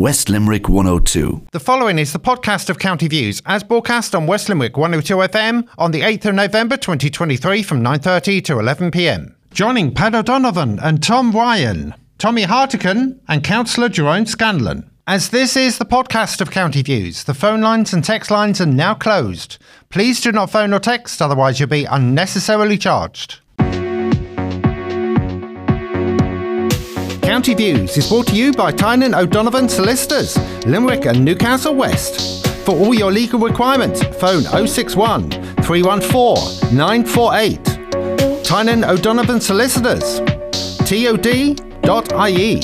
West Limerick 102. The following is the podcast of County Views, as broadcast on West Limerick 102 FM on the 8th of November 2023 from 9.30 to 11pm. Joining Pat O'Donovan and Tom Ryan, Tommy Hartigan and Councillor Jerome Scanlan. As this is the podcast of County Views, the phone lines and text lines are now closed. Please do not phone or text, otherwise you'll be unnecessarily charged. County Views is brought to you by Tynan O'Donovan Solicitors, Limerick and Newcastle West. For all your legal requirements, phone 061 314 948. Tynan O'Donovan Solicitors, tod.ie.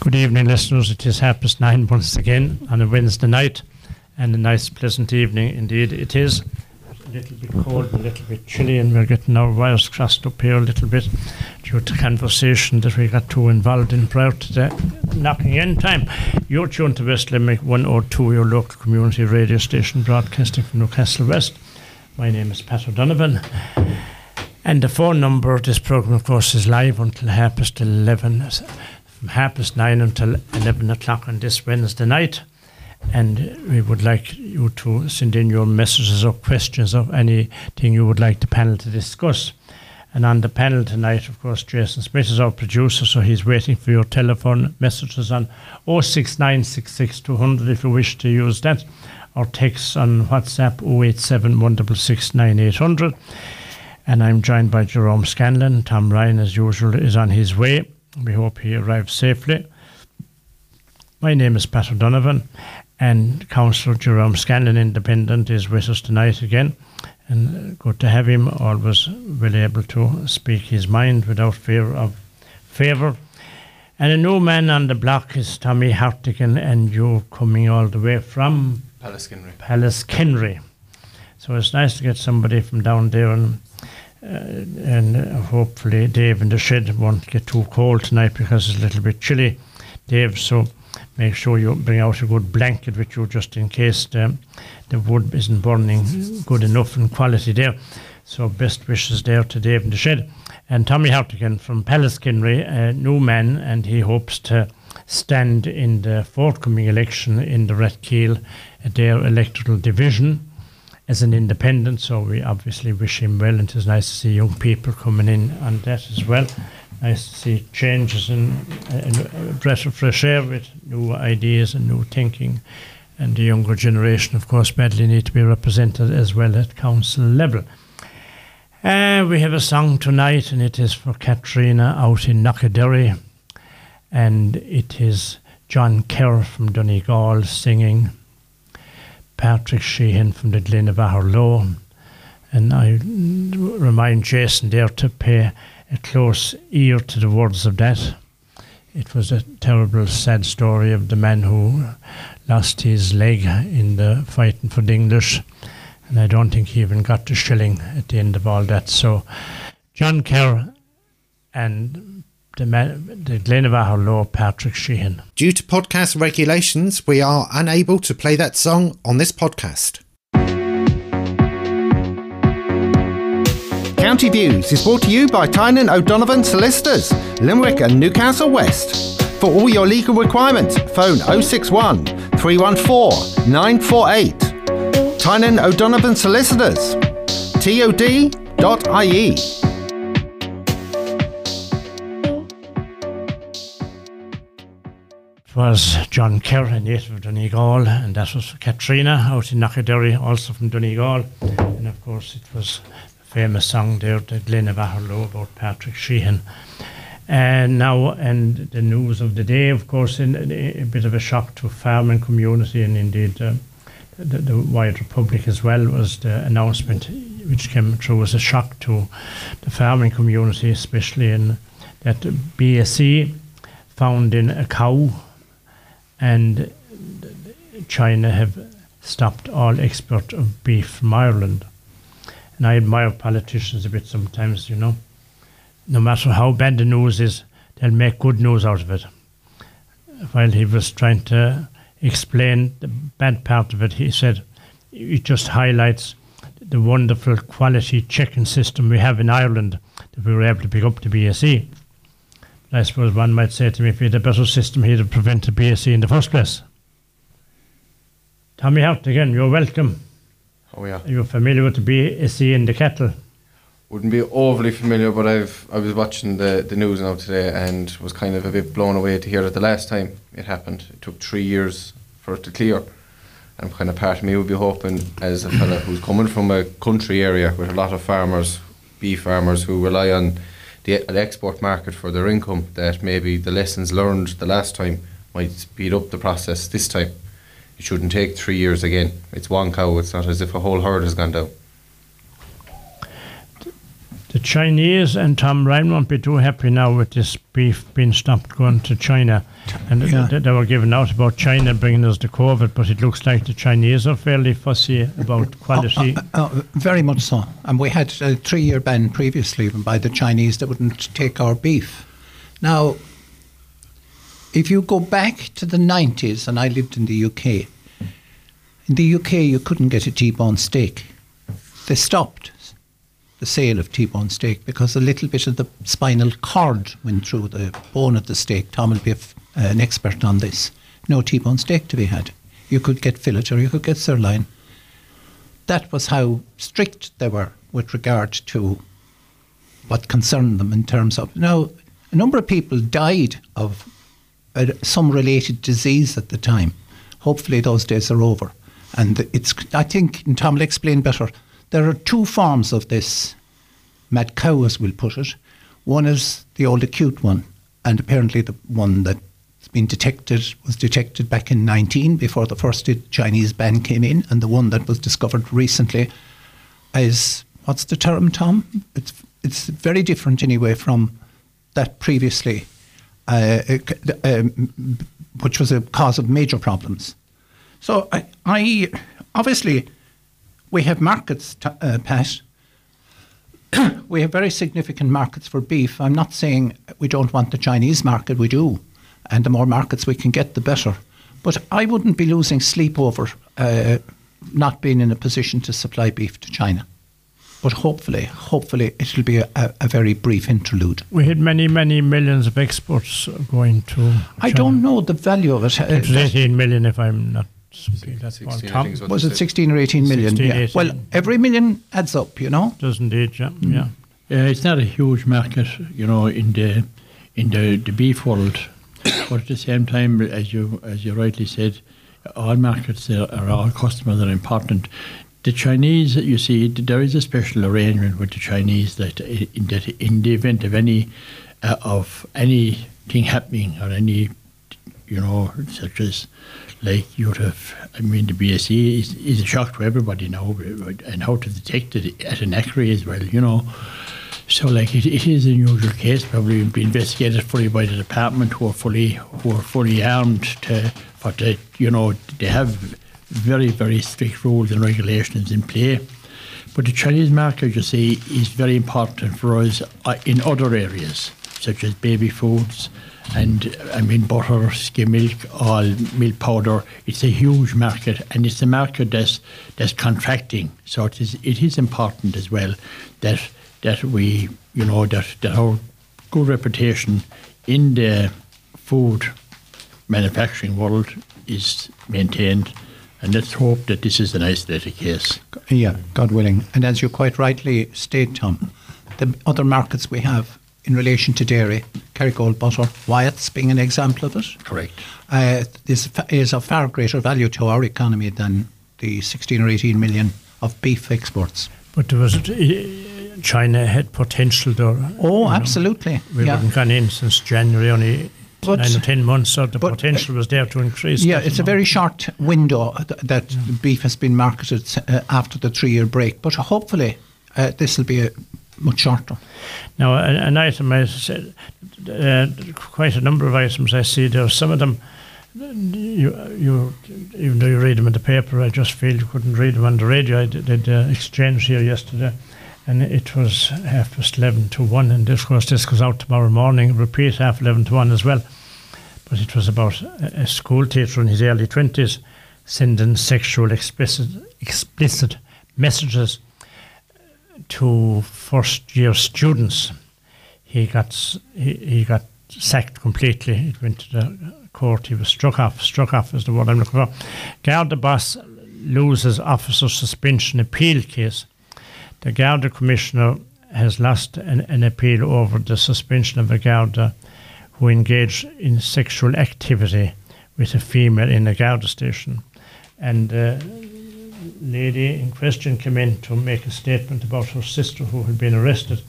Good evening, listeners. It is half past nine once again on a Wednesday night, and a nice, pleasant evening indeed it is. A little bit cold, a little bit chilly, and we're getting our wires crossed up here a little bit due to conversation that we got too involved in prior to the knocking in time. You're tuned to West Limerick 102, your local community radio station broadcasting from Newcastle West. My name is Pat O'Donovan. And the phone number of this programme, of course, is live until half past 11 from half past nine until 11 o'clock on this Wednesday night. And we would like you to send in your messages or questions of anything you would like the panel to discuss. And on the panel tonight, of course, Jason Smith is our producer, so he's waiting for your telephone messages on 06966 if you wish to use that, or text on WhatsApp 087 166 9800. And I'm joined by Jerome Scanlan. Tom Ryan, as usual, is on his way. We hope he arrives safely. My name is Pat O'Donovan, and Councillor Jerome Scanlan, Independent, is with us tonight again. And good to have him, always really able to speak his mind without fear of favour. And a new man on the block is Tommy Hartigan, and you're coming all the way from Palace Pallaskenry. So it's nice to get somebody from down there and uh, and uh, hopefully Dave in the shed won't get too cold tonight because it's a little bit chilly, Dave. So make sure you bring out a good blanket with you just in case the, the wood isn't burning good enough in quality there. So best wishes there to Dave in the shed. And Tommy Hartigan from Pallaskenry, a new man, and he hopes to stand in the forthcoming election in the Rathkeale, their electoral division as an independent, so we obviously wish him well, and it's nice to see young people coming in on that as well. To see changes and a breath of fresh air with new ideas and new thinking. And the younger generation, of course, badly need to be represented as well at council level. Uh, we have a song tonight, and it is for Katrina out in Knockaderry, and it is John Kerr from Donegal singing. Patrick Sheehan from the Glen of Low. And I remind Jason there to pay a close ear to the words of death. It was a terrible, sad story of the man who lost his leg in the fighting for the English. And I don't think he even got the shilling at the end of all that. So, John Kerr and the, man, the Glen of Aherlow, Patrick Sheehan. Due to podcast regulations, we are unable to play that song on this podcast. County Views is brought to you by Tynan O'Donovan Solicitors, Limerick and Newcastle West. For all your legal requirements, phone 061 314 948. Tynan O'Donovan Solicitors, tod.ie. It was John Kerr, a native of Donegal, and that was Katrina out in Knockaderry, also from Donegal. And of course, it was famous song there, the Glen of Aherlow, about Patrick Sheehan. And now, and the news of the day, of course, in, in a bit of a shock to farming community and indeed uh, the, the wider public as well, was the announcement which came through as a shock to the farming community, especially in that BSE found in a cow and China have stopped all export of beef from Ireland. And I admire politicians a bit sometimes, you know. No matter how bad the news is, they'll make good news out of it. While he was trying to explain the bad part of it, he said it just highlights the wonderful quality checking system we have in Ireland that we were able to pick up the BSE. I suppose one might say to me, if we had a better system, he'd have prevented BSE in the first place. Tommy Hartigan, you're welcome. Oh yeah. You're familiar with the BSE and the cattle. Wouldn't be overly familiar, but I've I was watching the, the news now today and was kind of a bit blown away to hear that the last time it happened, it took three years for it to clear. And kind of part of me would be hoping, as a fella who's coming from a country area with a lot of farmers, beef farmers who rely on the, the export market for their income, that maybe the lessons learned the last time might speed up the process this time. It shouldn't take three years again. It's one cow. It's not as if a whole herd has gone down. The Chinese and Tom Ryan won't be too happy now with this beef being stopped going to China. And Yeah. th- they were giving out about China bringing us the COVID, but it looks like the Chinese are fairly fussy about quality. Uh, uh, very much so. And we had a three year ban previously even by the Chinese that wouldn't take our beef. Now, if you go back to the 90s, and I lived in the UK, in the UK you couldn't get a T bone steak. They stopped the sale of T bone steak because a little bit of the spinal cord went through the bone of the steak. Tom will be an expert on this. No T bone steak to be had. You could get fillet or you could get sirloin that was how strict they were with regard to what concerned them in terms of. Now, a number of people died of uh, some related disease at the time. Hopefully, those days are over. And it's, I think, Tom will explain better, there are two forms of this mad cow, as we'll put it. One is the old acute one, and apparently the one that's been detected was detected back in 19 before the first Chinese ban came in, and the one that was discovered recently is what's the term, Tom? It's it's very different anyway from that previously, which was a cause of major problems. So I, I obviously we have markets, uh, Pat. we have very significant markets for beef. I'm not saying we don't want the Chinese market, we do. And the more markets we can get, the better. But I wouldn't be losing sleep over uh, not being in a position to supply beef to China. But hopefully, hopefully, it'll be a, a, a very brief interlude. We had many, many millions of exports going to. I don't know the value of it. It was 18 million, if I'm not. something That's 16, Tom think was it 16 or 18 million? 16, yeah. 18. Well, every million adds up, you know. does indeed, yeah. yeah. Uh, it's not a huge market, you know, in the in the, the beef world, but at the same time, as you as you rightly said, all markets are, are all customers are important. The Chinese, you see, there is a special arrangement with the Chinese that in, that in the event of any uh, of anything happening or any, you know, such as like you'd have, I mean, the BSE is, is a shock to everybody now, and how to detect it at an accuracy as well, you know. So, like, it, it is an unusual case, probably be investigated fully by the department, who are fully who are fully armed to, for the, you know, they have very very strict rules and regulations in play. But the Chinese market, you see, is very important for us uh, in other areas, such as baby foods, and I mean butter, skim milk, all milk powder. It's a huge market, and it's a market that's that's contracting. So it is it is important as well that that we you know that that our good reputation in the food manufacturing world is maintained. And let's hope that this is an isolated case. Yeah, God willing. And as you quite rightly state, Tom, the other markets we have in relation to dairy, Kerrygold butter, Wyatt's being an example of it, Correct. uh, is, fa- is of far greater value to our economy than the 16 or 18 million of beef exports. But there was. uh, China had potential there. Oh, you know. absolutely. We yeah. haven't gone in since January, only But- nine or ten months, so the but- potential was there to increase. Yeah, it's a very short window th- that beef has been marketed uh, after the three year break, but hopefully uh, this will be a, much shorter. Now, an, an item I said, uh, quite a number of items I see there. Some of them, you, you, even though you read them in the paper, I just feel you couldn't read them on the radio. I did, did uh, exchange here yesterday, and it was half past eleven to one. And of course, this goes out tomorrow morning. Repeat half eleven to one as well. But it was about a, school teacher in his early twenties sending sexual explicit explicit messages to first year students. he got he, he got sacked completely. It went to the court. He was struck off. Struck off is the word I'm looking for. Garda boss loses officer suspension appeal case. The Garda commissioner has lost an, an appeal over the suspension of a Garda who engaged in sexual activity with a female in a Garda station. And the lady in question came in to make a statement about her sister who had been arrested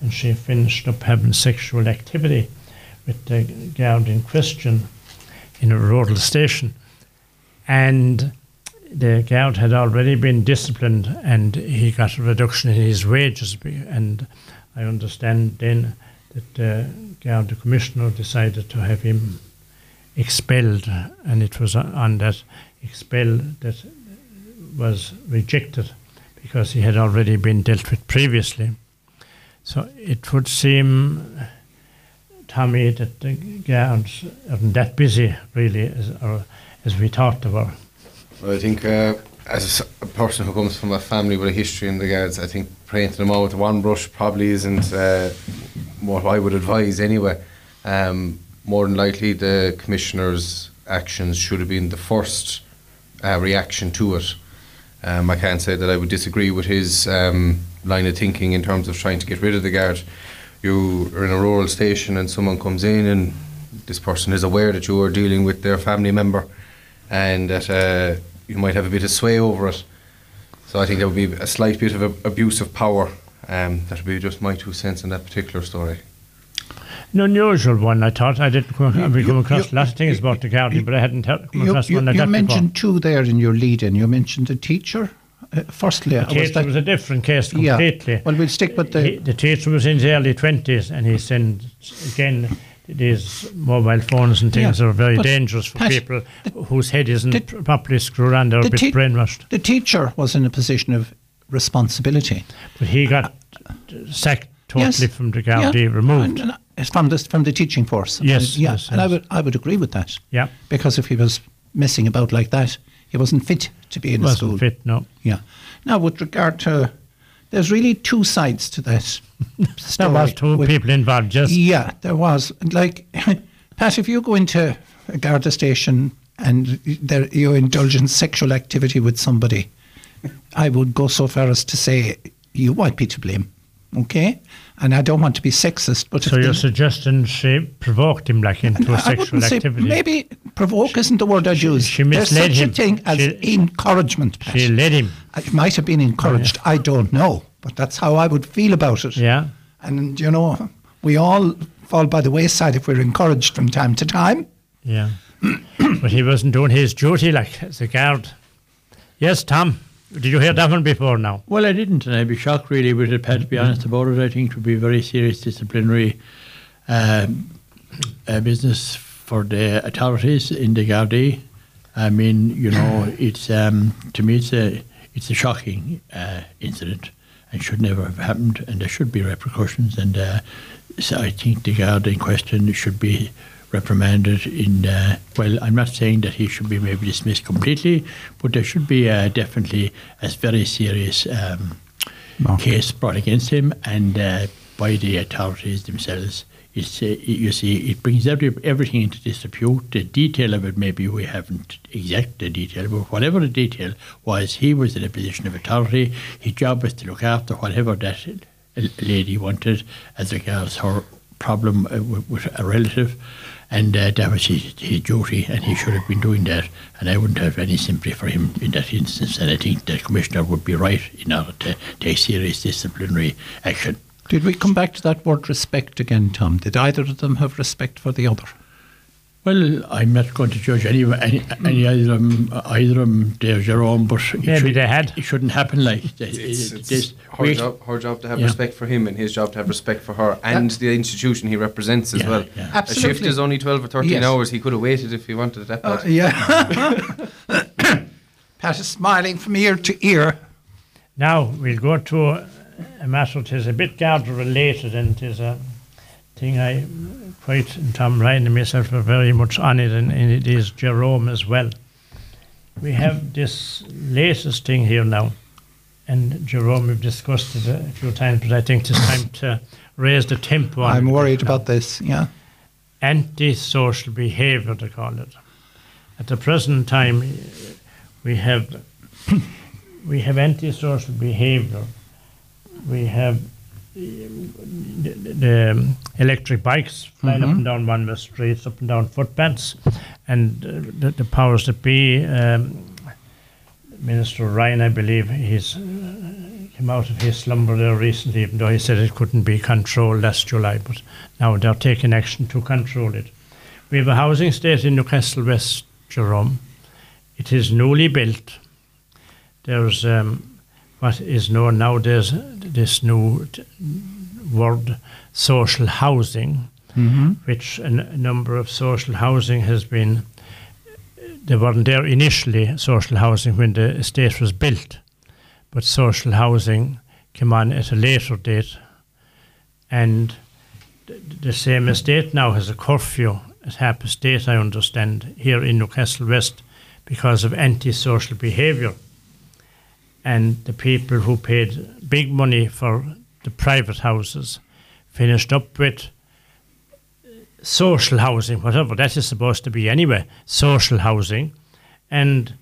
and she finished up having sexual activity with the guard in question in a rural station. And the guard had already been disciplined and he got a reduction in his wages. And I understand then that the guard, the commissioner, decided to have him expelled, and it was on that expel that was rejected because he had already been dealt with previously. So it would seem, Tommy, that the guards aren't that busy really as, as we thought they were. Well, I think uh, as a person who comes from a family with a history in the guards, I think painting them all with one brush probably isn't uh, what I would advise anyway. Um, more than likely, the commissioner's actions should have been the first uh, reaction to it. Um, I can't say that I would disagree with his um, line of thinking in terms of trying to get rid of the guard. You are in a rural station and someone comes in and this person is aware that you are dealing with their family member and that uh, you might have a bit of sway over it. So I think there would be a slight bit of a, abuse of power. Um, that would be just my two cents on that particular story. An unusual one, I thought. I didn't come, you- come across you- a lot of things about the guardian, but I hadn't he- come You, across you, one like you that mentioned two there in your lead-in. You mentioned the teacher. Uh, firstly, before. The was that was a different case Yeah. completely. Well, we'll stick with the- He- the teacher was in his early 20s and he said, again, these mobile phones and things Yeah, are very dangerous for Pat, people whose head isn't the- properly screwed on. They're a bit te- brainwashed. the teacher was in a position of responsibility. But he got sacked totally Yes. from the Gardaí, Yeah. removed. And, uh, it's from the from the teaching force. Yes, And, yeah, yes, and I would I would agree with that. Yeah. Because if he was messing about like that, he wasn't fit to be in a Wasn't school. fit, no. Yeah. Now, with regard to, there's really two sides to that. There was two with- people involved, just Yeah, there was. Like, Pat, if you go into a Garda station and there, you indulge in sexual activity with somebody, I would go so far as to say you might be to blame. Okay? And I don't want to be sexist, but So you're suggesting she provoked him like into a sexual activity? maybe provoke isn't the word I'd use. she There's misled such him. a thing as She- encouragement. Pat. She led him. It might have been encouraged. I don't know, but that's how I would feel about it. Yeah. And you know, we all fall by the wayside if we're encouraged from time to time. Yeah. but he wasn't doing his duty like as a guard. Yes, Tom. Did you hear that one before now? Well, I didn't, and I'd be shocked really with it, Pat, to be honest about it. I think it would be very serious disciplinary um, uh, business for the authorities in the Gardaí. I mean, you know, it's um, to me it's a it's a shocking uh, incident and should never have happened, and there should be repercussions. And uh, so I think the guard in question should be reprimanded. In uh, well, I'm not saying that he should be maybe dismissed completely, but there should be uh, definitely a very serious um, case brought against him and uh, by the authorities themselves. It's, uh, you see, it brings every, everything into disrepute. The detail of it, maybe we haven't exact the detail, but whatever the detail was, he was in a position of authority. His job was to look after whatever that lady wanted as regards her problem uh, with, with a relative. And uh, that was his, his duty, and he should have been doing that. And I wouldn't have any sympathy for him in that instance. And I think the commissioner would be right in order to take serious disciplinary action. Did we come back to that word respect again, Tom? Did either of them have respect for the other? Well, I'm not going to judge any any, any hmm. either of them, uh, either of them, Dave Jerome, but it, Maybe should, they had. it shouldn't happen like that. It's, It- it's this- her, we- job, her job to have Yeah. respect for him and his job to have respect for her and the institution he represents as Yeah, well. yeah. A shift is only 12 or 13 Yes. hours. He could have waited if he wanted at that Uh, yeah. Pat is smiling from ear to ear. Now we'll go to a, a matter that is a bit guard related and it is a thing I quite and Tom Ryan and myself are very much on it and, and it is Jerome as well. We have this latest thing here now and Jerome we've discussed it a few times but I think it's time to raise the tempo. I'm worried about this. Yeah. antisocial behavior, they call it. At the present time, we have we have antisocial behavior. We have the, the electric bikes flying up and down one way streets, up and down footpaths, and uh, the, the powers that be. Um, Minister Ryan, I believe, he's uh, came out of his slumber there recently, even though he said it couldn't be controlled last July, but now they're taking action to control it. We have a housing estate in Newcastle West, Jerome. It is newly built. There's um, what is known nowadays, this new word, social housing, mm-hmm. which a n- number of social housing has been they weren't there initially, social housing, when the estate was built. But social housing came on at a later date. And th- the same estate now has a curfew at half past eight, I understand, here in Newcastle West because of antisocial behaviour. And the people who paid big money for the private houses finished up with social housing, whatever that is supposed to be anyway, social housing. And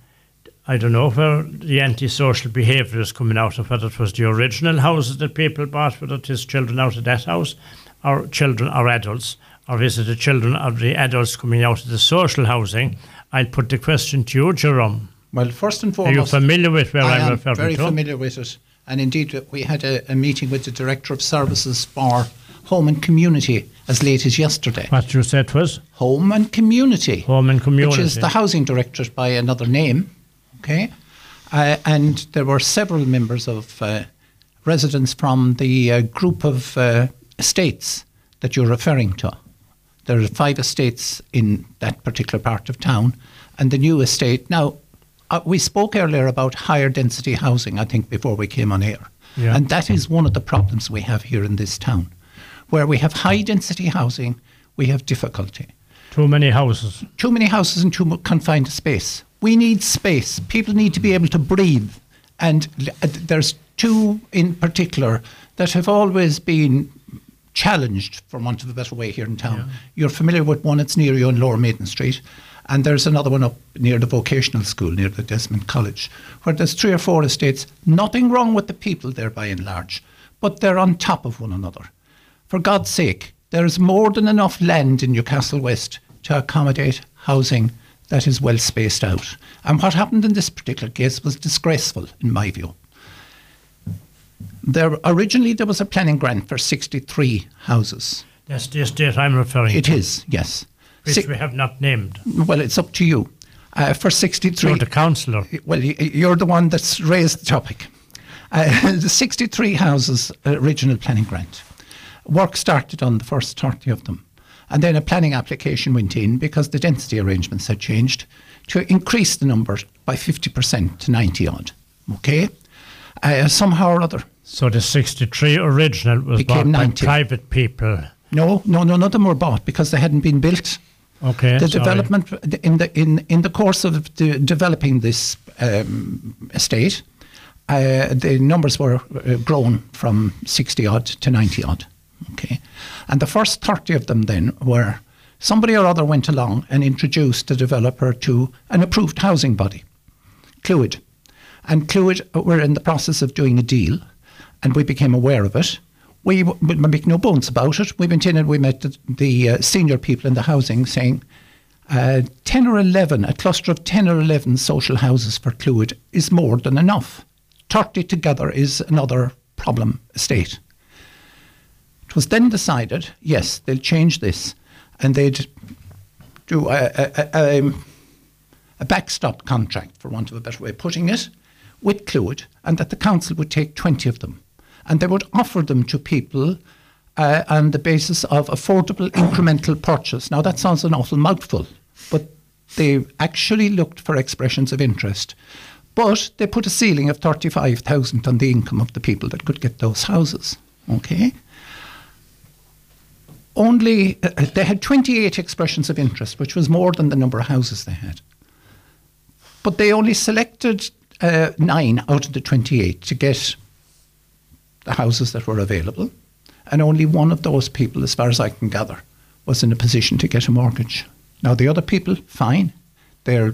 I don't know where the antisocial behaviour is coming out of, whether it was the original houses that people bought, whether it is children out of that house, or children or adults, or is it the children or the adults coming out of the social housing? I'll put the question to you, Jerome. Well, first and Are you foremost, familiar with where I I'm referring very to? familiar with it. And indeed, we had a, a meeting with the Director of Services for Home and Community as late as yesterday. What you said was Home and Community. home and community. Which is the Housing Directorate by another name. Okay. Uh, and there were several members of uh, residents from the uh, group of uh, estates that you're referring to. There are five estates in that particular part of town, and the new estate. Now, uh, we spoke earlier about higher density housing, I think, before we came on air. Yeah. And that is one of the problems we have here in this town. Where we have high density housing, we have difficulty Too many houses. too many houses and too confined space. We need space. People need to be able to breathe. And uh, there's two in particular that have always been challenged, for want of a better way, here in town. You're familiar with one, it's near you on Lower Maiden Street. And there's another one up near the vocational school, near the Desmond College, where there's three or four estates. Nothing wrong with the people there by and large, but they're on top of one another. For God's sake, there's more than enough land in Newcastle West to accommodate housing that is well spaced out. And what happened in this particular case was disgraceful, in my view. There originally there was a planning grant for 63 houses. That's the estate I'm referring It to, is, yes. Which Si- we have not named. well, it's up to you. Uh, for 63. You're the councillor. Well, you're the one that's raised the topic. Uh, the 63 houses uh, original planning grant. Work started on the first 30 of them. And then a planning application went in because the density arrangements had changed to increase the number by 50% to 90 odd. Okay? Uh, somehow or other. So the 63 original was Became bought 90. by private people. No, no, no, none of them were bought because they hadn't been built. Okay. the sorry. development in the in in the course of de- developing this um, estate, uh, the numbers were uh, grown from sixty odd to ninety odd. Okay, and the first thirty of them then were somebody or other went along and introduced the developer to an approved housing body, Cluid, and Cluid were in the process of doing a deal, and we became aware of it. We, make no bones about it. We went we met the, the uh, senior people in the housing saying uh, 10 or 11, a cluster of 10 or 11 social houses for Cluid is more than enough. 30 together is another problem estate. It was then decided, yes, they'll change this and they'd do a, a, a, um, a backstop contract, for want of a better way of putting it, with Cluid, and that the council would take 20 of them. And they would offer them to people uh, on the basis of affordable incremental purchase. Now, that sounds an awful mouthful, but they actually looked for expressions of interest. But they put a ceiling of 35,000 on the income of the people that could get those houses. Okay? Only, uh, they had 28 expressions of interest, which was more than the number of houses they had. But they only selected uh, nine out of the 28 to get the houses that were available. And only one of those people, as far as I can gather, was in a position to get a mortgage. Now, the other people, fine. They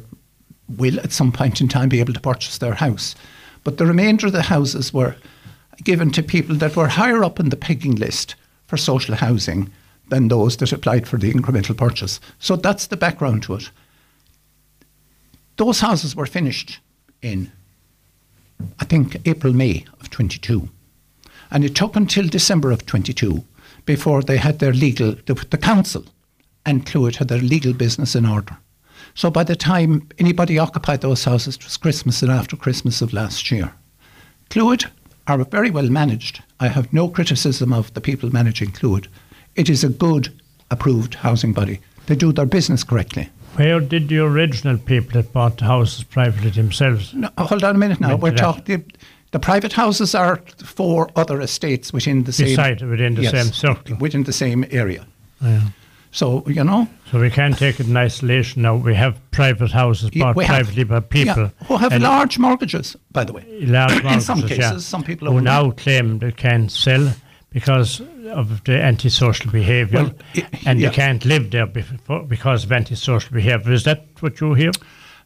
will at some point in time be able to purchase their house. But the remainder of the houses were given to people that were higher up in the pegging list for social housing than those that applied for the incremental purchase. So that's the background to it. Those houses were finished in, I think, April, May of 22. And it took until December of 22 before they had their legal, the, the council and Cluid had their legal business in order. So by the time anybody occupied those houses, it was Christmas and after Christmas of last year. Cluid are very well managed. I have no criticism of the people managing Cluid. It is a good, approved housing body. They do their business correctly. Where did the original people that bought the houses privately themselves? No, hold on a minute now. We're talking. The, private houses are four other estates within the same Beside, within the same circle. within the same area. Yeah. So you know, So we can't take it in isolation now. We have private houses Yeah, bought have- privately by people. yeah, who have large mortgages, by the way. large mortgages, in some cases, yeah, some people who now claim they can't sell because of the antisocial behaviour Well, and yeah. they can't live there before, because of antisocial behaviour. Is that what you hear?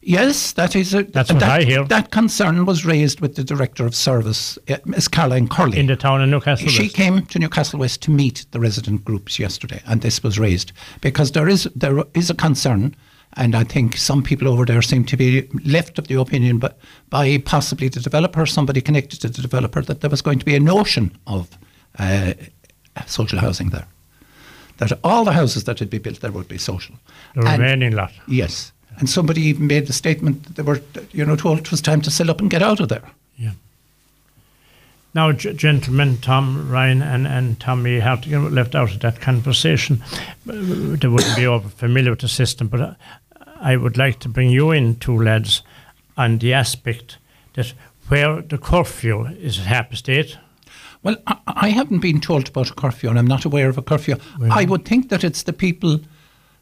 Yes, that is a. That's what that, I hear. That concern was raised with the director of service, uh, Ms. Caroline Curley. In the town of Newcastle she West? came to Newcastle West to meet the resident groups yesterday, and this was raised because there is there is a concern, and I think some people over there seem to be left of the opinion, but by possibly the developer, somebody connected to the developer, that there was going to be a notion of uh, social housing there. That all the houses that would be built there would be social. The And- remaining lot. Yes. And somebody even made the statement that they were, you know, told it was time to sell up and get out of there. Yeah. Now, g- gentlemen, Tom, Ryan, and, and Tommy have to get left out of that conversation. They wouldn't be over familiar with the system, but uh, I would like to bring you in, two lads, on the aspect that where the curfew is at past eight. Well, I, I haven't been told about a curfew, and I'm not aware of a curfew. I would think that it's the people,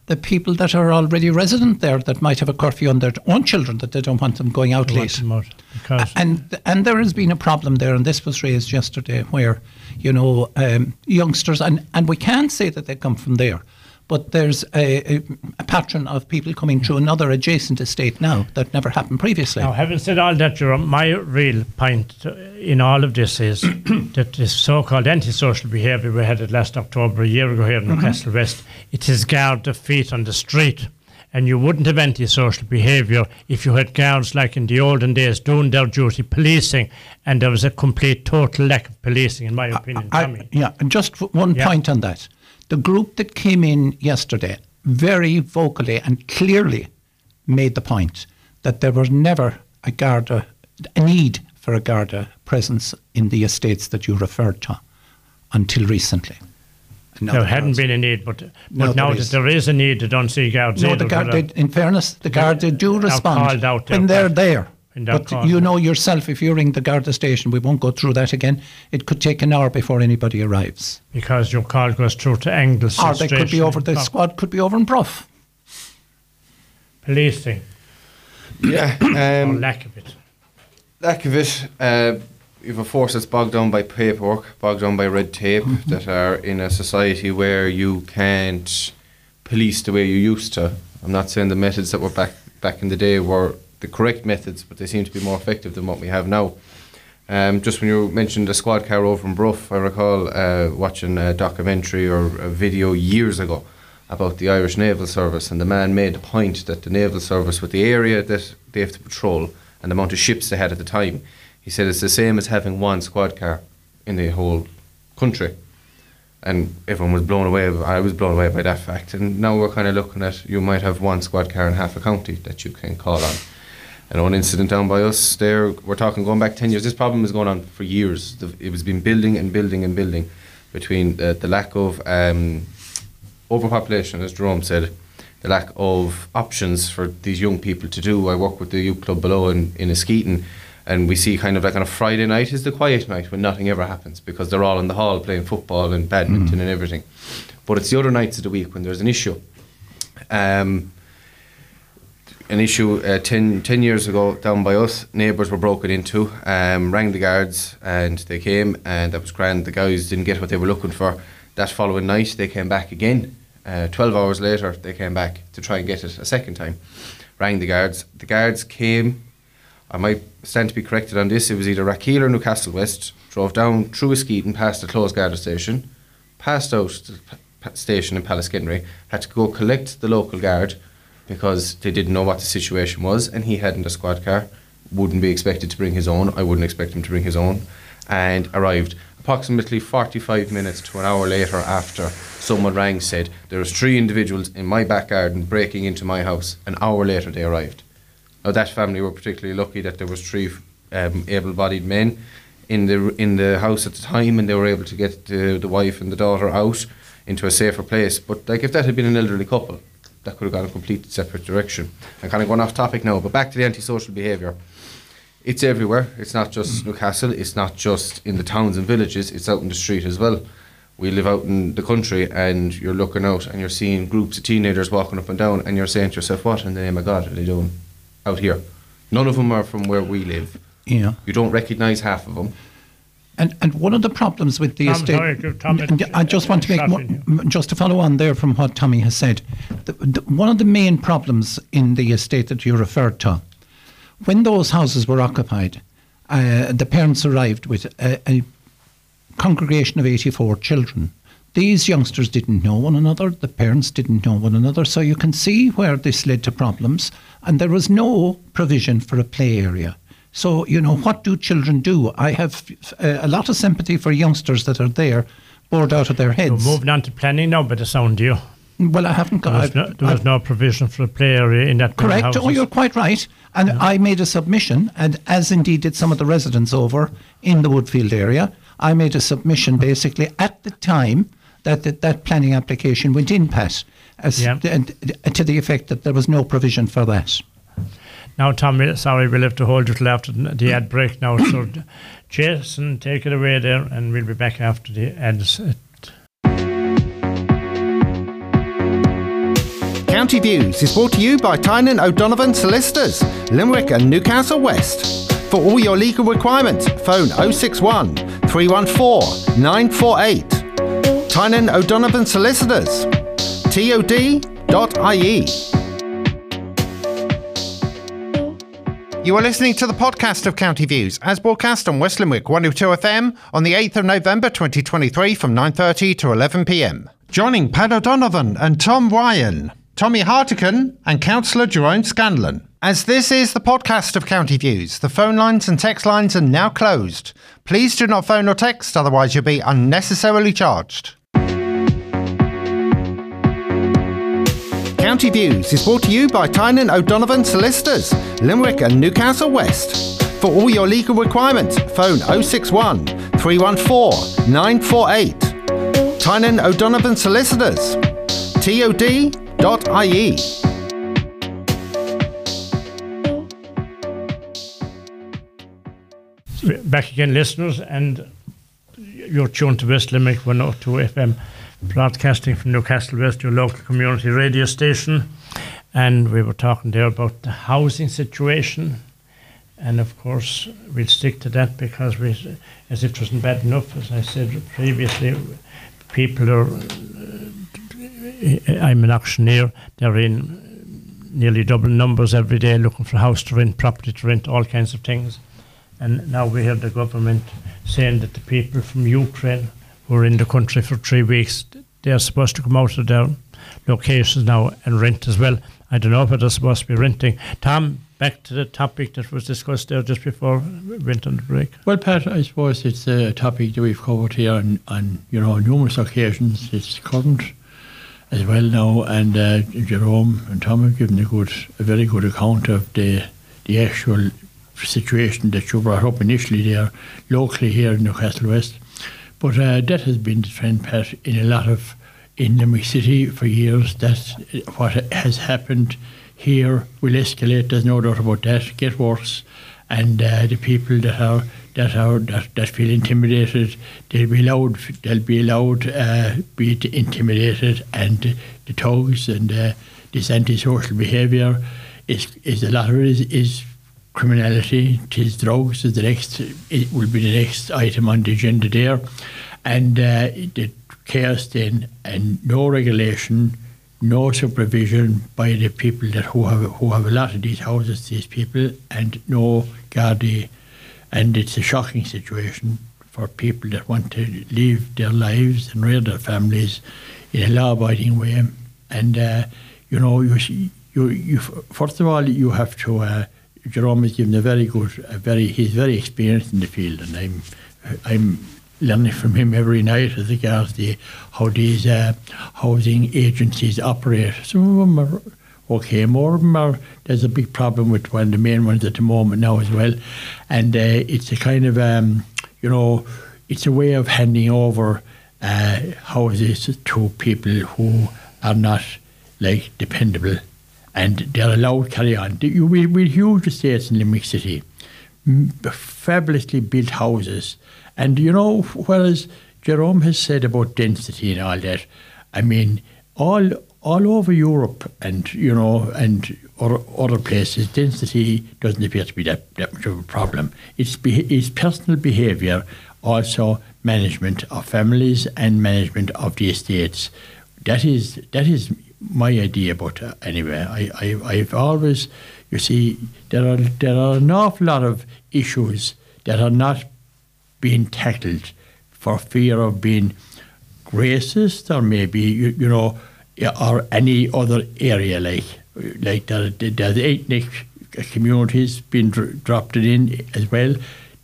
the people that are already resident there that might have a curfew on their own children that they don't want them going out late. because And and there has been a problem there, and this was raised yesterday, where you know um, youngsters, and, and we can't say that they come from there, but there's a, a, a pattern of people coming through another adjacent estate now that never happened previously. Now, having said all that, Jerome, my real point uh, in all of this is that this so-called antisocial behaviour we had it last October, a year ago here in Newcastle West, it is guard the feet on the street. And you wouldn't have antisocial behaviour if you had guards like in the olden days doing their duty, policing, and there was a complete, total lack of policing, in my opinion, I- Tommy. yeah, and just one Yeah. point on that. The group that came in yesterday very vocally and clearly made the point that there was never a Garda, a need for a Garda presence in the estates that you referred to until recently. And There hadn't been a need, but, but No, now there that is. there is a need, they don't see guards No, the guard, they, in fairness, the guards do respond out, when they're they're there. When But called you know yourself, if you ring the Garda station, we won't go through that again. It could take an hour before anybody arrives. because your call goes through to Angles. Or they could be over, the squad could be over in Bruff. Policing, Yeah, or um, lack of it. lack of it. Uh, you have a force that's bogged down by paperwork, bogged down by red tape, that are in a society where you can't police the way you used to. I'm not saying the methods that were back back in the day were the correct methods, but they seem to be more effective than what we have now. Um, just when you mentioned the squad car over in Bruff, I recall uh, watching a documentary or a video years ago about the Irish Naval Service, and the man made the point that the Naval Service, with the area that they have to patrol and the amount of ships they had at the time, he said it's the same as having one squad car in the whole country. And everyone was blown away. I was blown away by that fact. And now we're kind of looking at you might have one squad car in half a county that you can call on. I one incident down by us there, we're talking going back 10 years. This problem has gone on for years. It was been building and building and building between the, the lack of um, overpopulation, as Jerome said, the lack of options for these young people to do. I work with the youth club below in, in Askeaton, and we see kind of like on a Friday night is the quiet night when nothing ever happens because they're all in the hall playing football and badminton and everything. But it's the other nights of the week when there's an issue. Um, an issue uh, 10, 10 years ago down by us. Neighbours were broken into, um, rang the guards, and they came, and that was grand. The guys didn't get what they were looking for. That following night, they came back again. Uh, 12 hours later, they came back to try and get it a second time. Rang the guards. The guards came. I might stand to be corrected on this. It was either Rathkeale or Newcastle West. Drove down through Askeaton past the closed guard station, passed out the station in Palace Pallaskenry, had to go collect the local guard because they didn't know what the situation was and he hadn't a squad car. Wouldn't be expected to bring his own. I wouldn't expect him to bring his own. And arrived approximately 45 minutes to an hour later after someone rang said there was three individuals in my back garden breaking into my house. An hour later they arrived. Now that family were particularly lucky that there was three um, able-bodied men in the in the house at the time, and they were able to get the, the wife and the daughter out into a safer place. But like if that had been an elderly couple, that could have gone a complete separate direction. I'm kind of going off topic now, but back to the antisocial behaviour. It's everywhere. It's not just mm. Newcastle. It's not just in the towns and villages. It's out in the street as well. We live out in the country, and you're looking out and you're seeing groups of teenagers walking up and down, and you're saying to yourself, "What in the name of God are they doing out here?" None of them are from where we live. Yeah. You don't recognise half of them. And and one of the problems with the Tom, estate, sorry, Tom I just want to make shot one, in m- just to follow on there from what Tommy has said. The, the, one of the main problems in the estate that you referred to, when those houses were occupied, uh, the parents arrived with a, a congregation of 84 children. These youngsters didn't know one another, the parents didn't know one another, so you can see where this led to problems, and there was no provision for a play area. So, you know, what do children do? I have uh, a lot of sympathy for youngsters that are there, bored out of their We're heads. moving on to planning now, but the sound you. Well, I haven't There got. was, no, there was no provision for a play area in that Correct. Oh, you're quite right. And I made a submission, and as indeed did some of the residents over in the Woodfield area. I made a submission basically at the time that that, that planning application went in, Pat, as, Yeah. and, to the effect that there was no provision for that. Now, Tommy, sorry, we'll have to hold you till after the mm. the ad break now. So, Jason, take it away there, and we'll be back after the ads. County Views is brought to you by Tynan O'Donovan Solicitors, Limerick and Newcastle West. For all your legal requirements, phone 061 314 948. Tynan O'Donovan Solicitors, tod.ie. You are listening to the podcast of County Views, as broadcast on West Limerick 102 FM on the 8th of November 2023 from 9.30 to 11pm. Joining Pat O'Donovan and Tom Ryan, Tommy Hartigan and Councillor Jerome Scanlan. As this is the podcast of County Views, the phone lines and text lines are now closed. Please do not phone or text, otherwise you'll be unnecessarily charged. County Views is brought to you by Tynan O'Donovan Solicitors, Limerick and Newcastle West. For all your legal requirements, phone 061 314 948. Tynan O'Donovan Solicitors, tod.ie. Back again, listeners, and you're tuned to West Limerick 102 FM, broadcasting from Newcastle West, your local community radio station. And we were talking there about the housing situation. And of course, we'll stick to that because we, as it wasn't bad enough, as I said previously, people are. Uh, I'm an auctioneer. They're in nearly double numbers every day looking for house to rent, property to rent, all kinds of things. And now we have the government saying that the people from Ukraine who are in the country for three weeks, they're supposed to come out of their locations now and rent as well. I don't know if they're supposed to be renting. Tom, back to the topic that was discussed there just before we went on the break. Well, Pat, I suppose it's a topic that we've covered here on, on you know numerous occasions. It's current as well now, and uh, Jerome and Tom have given a good, a very good account of the the actual situation that you brought up initially there, locally here in Newcastle West. But uh, that has been the trend, Pat, in a lot of in Limerick City for years. That's what has happened here will escalate. There's no doubt about that. Get worse, and uh, the people that are that are that, that feel intimidated, they'll be allowed. They'll be allowed uh, be intimidated, and the thugs and uh, this antisocial behaviour is is a lot of it is, is criminality, tis drugs is the next it will be the next item on the agenda there. And uh, the chaos then and no regulation, no supervision by the people that who have who have a lot of these houses, these people, and no Gardaí. And it's a shocking situation for people that want to live their lives and rear their families in a law-abiding way. And uh, you know, you, you, you first of all you have to. Uh, Jerome has given a very good, a very he's very experienced in the field, and I'm I'm learning from him every night as regards the how these uh, housing agencies operate. Some of them are okay, more of them are. There's a big problem with one of the main ones at the moment now as well, and uh, it's a kind of um, you know it's a way of handing over uh, houses to people who are not like dependable and they're allowed to carry on. We, we huge estates in Limerick City, fabulously built houses. And you know, whereas Jerome has said about density and all that, I mean, all all over Europe and you know and other, other places, density doesn't appear to be that, that much of a problem. It's, be, it's personal behaviour, also management of families and management of the estates. That is that is my idea about it anyway. I, I, I've always, you see, there are, there are an awful lot of issues that are not being tackled for fear of being racist or maybe, you, you know, or any other area like like there, there's ethnic communities being dr- dropped in as well.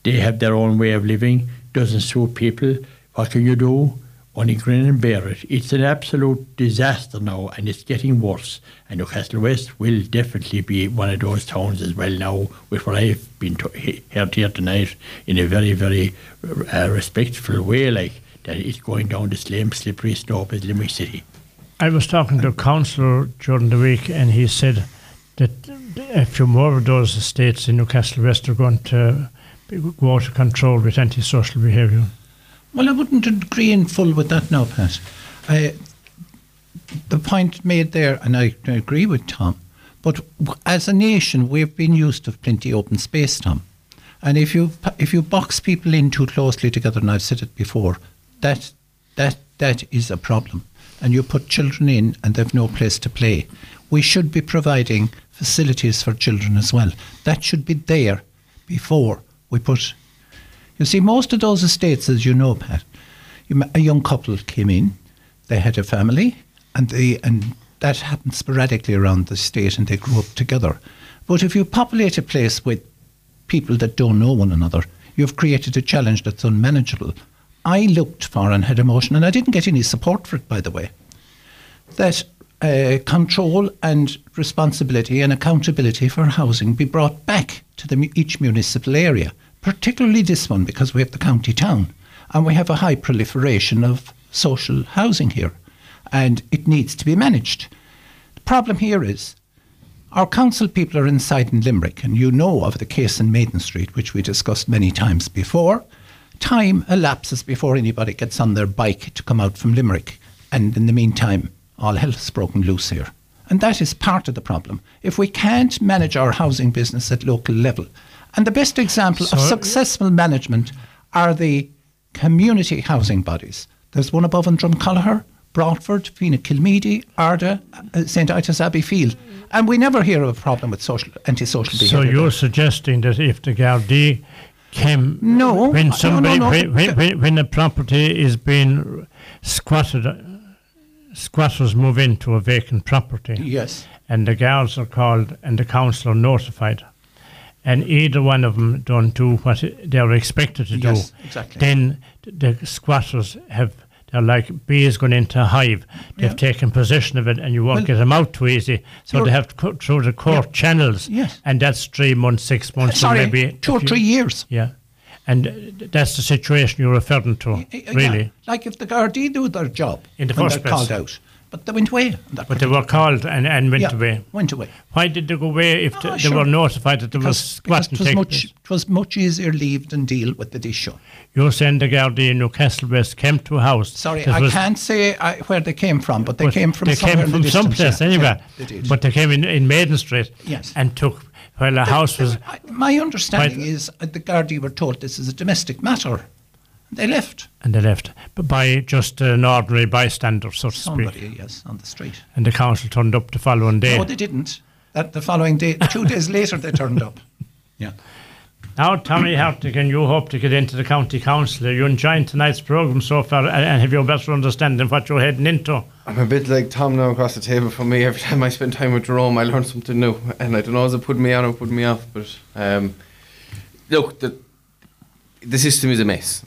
They have their own way of living, doesn't suit people. What can you do? Only grin and bear it. It's an absolute disaster now, and it's getting worse. And Newcastle West will definitely be one of those towns as well now, with what I've been to- heard here tonight in a very, very uh, respectful way, like that it's going down the same slippery slope as Limerick City. I was talking to a councillor during the week, and he said that a few more of those estates in Newcastle West are going to go out of control with antisocial behaviour. Well, I wouldn't agree in full with that now, Pat. I, the point made there, and I, agree with Tom, but as a nation, we've been used to plenty open space, Tom. And if you if you box people in too closely together, and I've said it before, that that that is a problem. And you put children in, and they've no place to play. We should be providing facilities for children as well. That should be there before we put you see, most of those estates, as you know, Pat, a young couple came in, they had a family, and they and that happened sporadically around the state, and they grew up together. But if you populate a place with people that don't know one another, you've created a challenge that's unmanageable. I looked for and had a motion, and I didn't get any support for it, by the way, that uh, control and responsibility and accountability for housing be brought back to the, each municipal area particularly this one because we have the county town and we have a high proliferation of social housing here and it needs to be managed. The problem here is our council people are inside in Limerick, and you know of the case in Maiden Street, which we discussed many times before. Time elapses before anybody gets on their bike to come out from Limerick, and in the meantime, all hell has broken loose here. And that is part of the problem. If we can't manage our housing business at local level, and the best example so, of successful management are the community housing bodies. There's one above in Dromcollogher, Broadford, Feenagh Kilmeedy, Ardagh, uh, St. Itas Abbeyfeale. And we never hear of a problem with social antisocial behaviour. So you're there. suggesting that if the Gardaí came no, when somebody no, no, no. When, when, when a property is being squatted squatters move into a vacant property. Yes. And the guards are called and the council are notified and either one of them don't do what they're expected to yes, do, exactly. then the squatters have they're like bees going into a hive. They've yeah. taken possession of it, and you won't well, get them out too easy. So they have to go through the court yeah. channels, yes. and that's three months, six uh, months, Sorry, maybe two or three years. Yeah, and that's the situation you're referring to, really. Like if the Gardaí do their job in the first they're place. called out, but they went away. that But they were called and, and went yeah, away. Went away. Why did they go away if Oh, they, they were notified that there was Because, because squatting it was much, place? it was much easier leave than deal with the issue. You're saying the Gardaí in Newcastle West came to a house. Sorry, I was- can't say I, where they came from, but they came from they came from the distance, someplace yeah. anyway. Yeah, they. But they came in, in Maiden Street Yes. and took while the house was My understanding is uh, the Gardaí were told this is a domestic matter. They left. and they left, but by just an ordinary bystander, so to speak. Somebody, yes, on the street. And the council turned up the following day. No, they didn't. That the following day, two days later, they turned up. Yeah. Now, Tommy Hartigan, you hope to get into the county council. Are you enjoying tonight's programme so far, and- and have you a better understanding of what you're heading into? I'm a bit like Tom now across the table from me. Every time I spend time with Jerome, I learn something new. And I don't know, is it putting me on or put me off? But um, look, the, the system is a mess.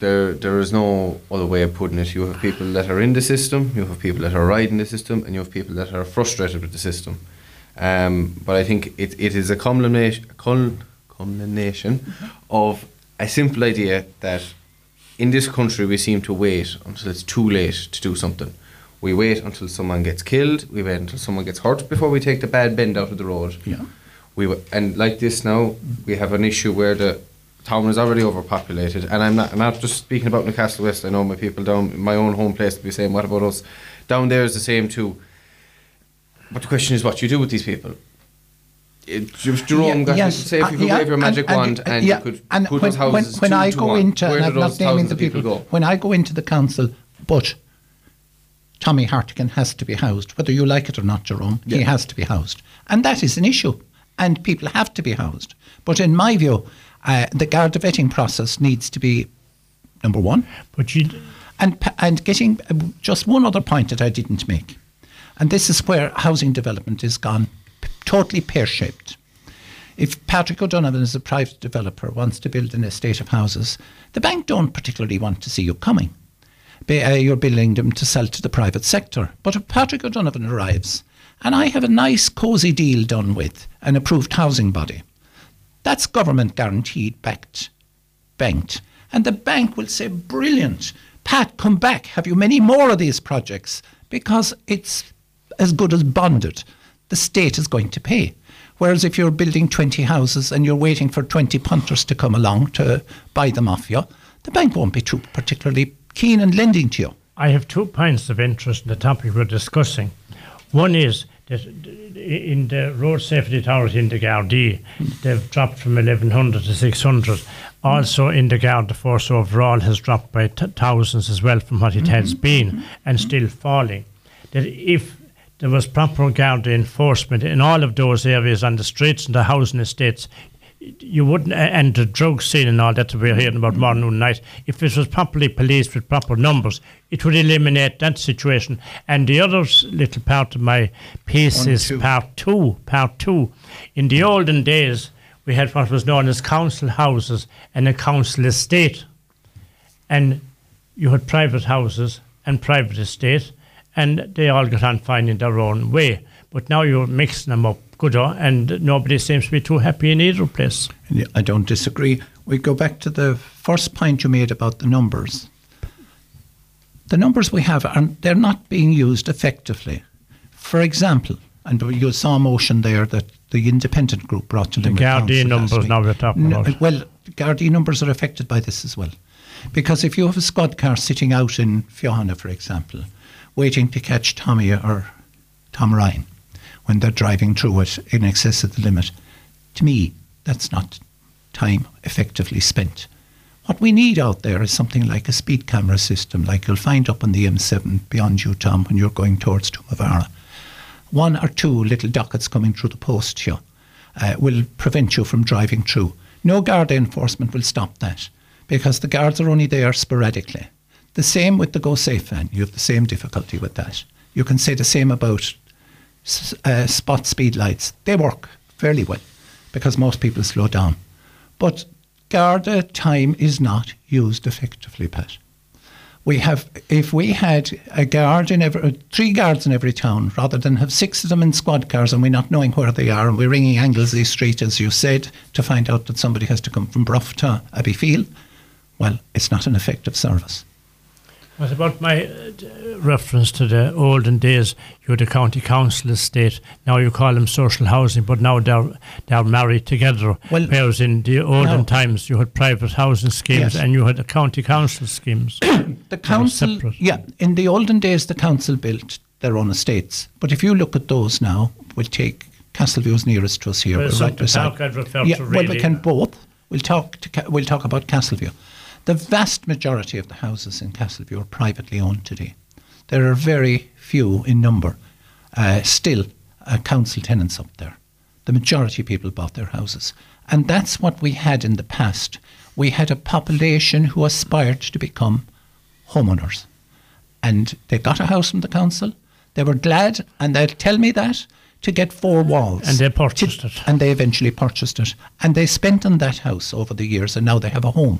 There, there is no other way of putting it. You have people that are in the system, you have people that are riding the system, and you have people that are frustrated with the system. Um, but I think it, it is a culmination, culmination of a simple idea that in this country we seem to wait until it's too late to do something. We wait until someone gets killed, we wait until someone gets hurt before we take the bad bend out of the road. Yeah. We w- and like this now, we have an issue where the town is already overpopulated, and I'm not I'm not just speaking about Newcastle West. I know my people down my own home place will be saying, "What about us?" Down there is the same too. But the question is, what you do with these people? It, Jer- Jerome Yeah, got yes, say if uh, you could yeah, wave your magic and- wand and, and, yeah, you could and put when, those houses when two I go into, where and do I'm those not naming the people people, go? when I go into the council, but Tommy Hartigan has to be housed, whether you like it or not, Jerome, he has to be housed. And that is an issue, and people have to be housed. But in my view, uh, the Garda vetting process needs to be number one. But you, And, and getting uh, just one other point that I didn't make, and this is where housing development is gone p- totally pear shaped. If Patrick O'Donovan, as a private developer, wants to build an estate of houses, the bank don't particularly want to see you coming. Be- uh, You're building them to sell to the private sector. But if Patrick O'Donovan arrives, and I have a nice, cosy deal done with an approved housing body, that's government guaranteed backed banked. And the bank will say, Brilliant, Pat, come back. Have you many more of these projects? Because it's as good as bonded. The state is going to pay. Whereas if you're building 20 houses and you're waiting for 20 punters to come along to buy them off you, the bank won't be too particularly keen in lending to you. I have two points of interest in the topic we're discussing. One is that in the Road Safety Authority in the Gardaí, they've dropped from 1100 to 600. Also, in the Garda Force overall has dropped by t- thousands as well from what it has mm-hmm. been and still falling. That if there was proper Garda enforcement in all of those areas on the streets and the housing estates, you wouldn't, and the drug scene and all that we're hearing about morning and night, if it was properly policed with proper numbers, it would eliminate that situation. And the other little part of my piece One, is two. part two. Part two. In the olden days, we had what was known as council houses and a council estate. And you had private houses and private estate, and they all got on fine in their own way. But now you're mixing them up, good, uh, and nobody seems to be too happy in either place. I don't disagree. We go back to the first point you made about the numbers. The numbers we have, are, they're not being used effectively. For example, and you saw a motion there that the independent group brought to The Limerick Gardaí Council last numbers now we're talking No, about. Well, Gardaí numbers are affected by this as well. Because if you have a squad car sitting out in Feohanagh, for example, waiting to catch Tommy or Tom Ryan when they're driving through it in excess of the limit, to me, that's not time effectively spent. What we need out there is something like a speed camera system, like you'll find up on the M7 beyond you, Tom, when you're going towards Toomevara. One or two little dockets coming through the post here uh, will prevent you from driving through. No guard enforcement will stop that because the guards are only there sporadically. The same with the Go Safe van. You have the same difficulty with that. You can say the same about uh, spot speed lights. They work fairly well because most people slow down. But Garda time is not used effectively, Pat. We have, if we had a guard in every, three guards in every town, rather than have six of them in squad cars and we're not knowing where they are, and we're ringing Anglesey Street, as you said, to find out that somebody has to come from Bruff to Abbeyfeale, well, it's not an effective service. What about my uh, reference to the olden days? You had a county council estate. Now you call them social housing, but now they're they're married together. Well, Whereas in the olden no. times you had private housing schemes Yes. and you had a county council schemes. The council, yeah, in the olden days, the council built their own estates. But if you look at those now, we'll take Castleview's nearest to us here. Well, right beside. park I'd refer yeah, to, well, we can both. We'll talk to we'll talk about Castleview. The vast majority of the houses in Castleview are privately owned today. There are very few in number uh, still uh, council tenants up there. The majority of people bought their houses. And that's what we had in the past. We had a population who aspired to become homeowners. And they got a house from the council. They were glad, and they'll tell me that, to get four walls. And they purchased To- it. And they eventually purchased it. And they spent on that house over the years, and now they have a home.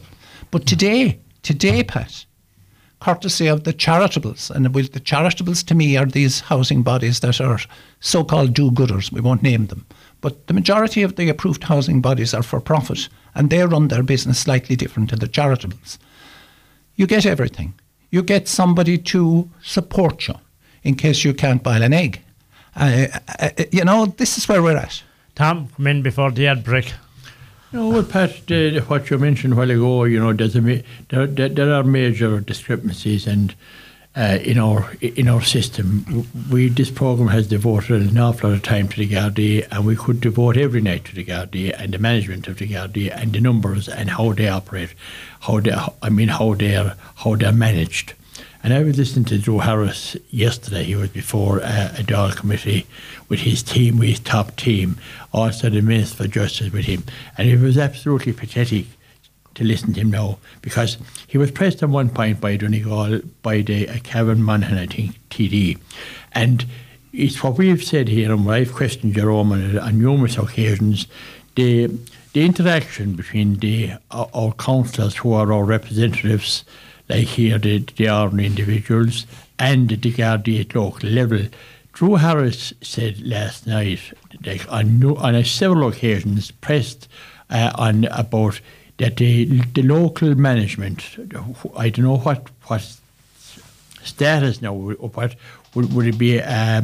But today, today, Pat, courtesy of the charitables, and with the charitables to me are these housing bodies that are so called do gooders, we won't name them. But the majority of the approved housing bodies are for profit, and they run their business slightly different to the charitables. You get everything. You get somebody to support you in case you can't boil an egg. Uh, uh, you know, this is where we're at. Tom, come in before the ad break. No, well, Pat, uh, what you mentioned a while ago, you know, there's a ma- there, there, there are major discrepancies, and uh, in our in our system, we this program has devoted an awful lot of time to the Gardaí, and we could devote every night to the Gardaí and the management of the Gardaí and the numbers and how they operate, how they, I mean, how they're how they're managed. And I was listening to Joe Harris yesterday. He was before uh, a Dáil committee with his team, with his top team, also the Minister for Justice with him. And it was absolutely pathetic to listen to him now because he was pressed on one point by Donegal, by the uh, Kevin Monaghan, I think, TD. And it's what we've said here, and I've questioned Jerome on, on numerous occasions, the, the interaction between the our, our councillors who are our representatives like here the, the ordinary individuals and the Gardaí at local level. Drew Harris said last night, like on, no, on a several occasions, pressed uh, on about that the, the local management, I don't know what what status now, what would, would it be? Uh,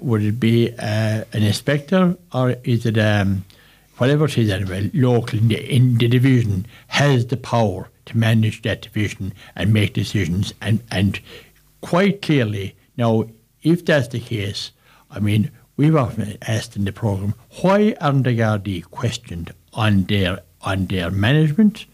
would it be uh, an inspector or is it um, whatever it is anyway? Local in the, in the division has the power to manage that division and make decisions, and and quite clearly now, if that's the case, I mean, we've often asked in the program why aren't the Gardaí questioned on their on their management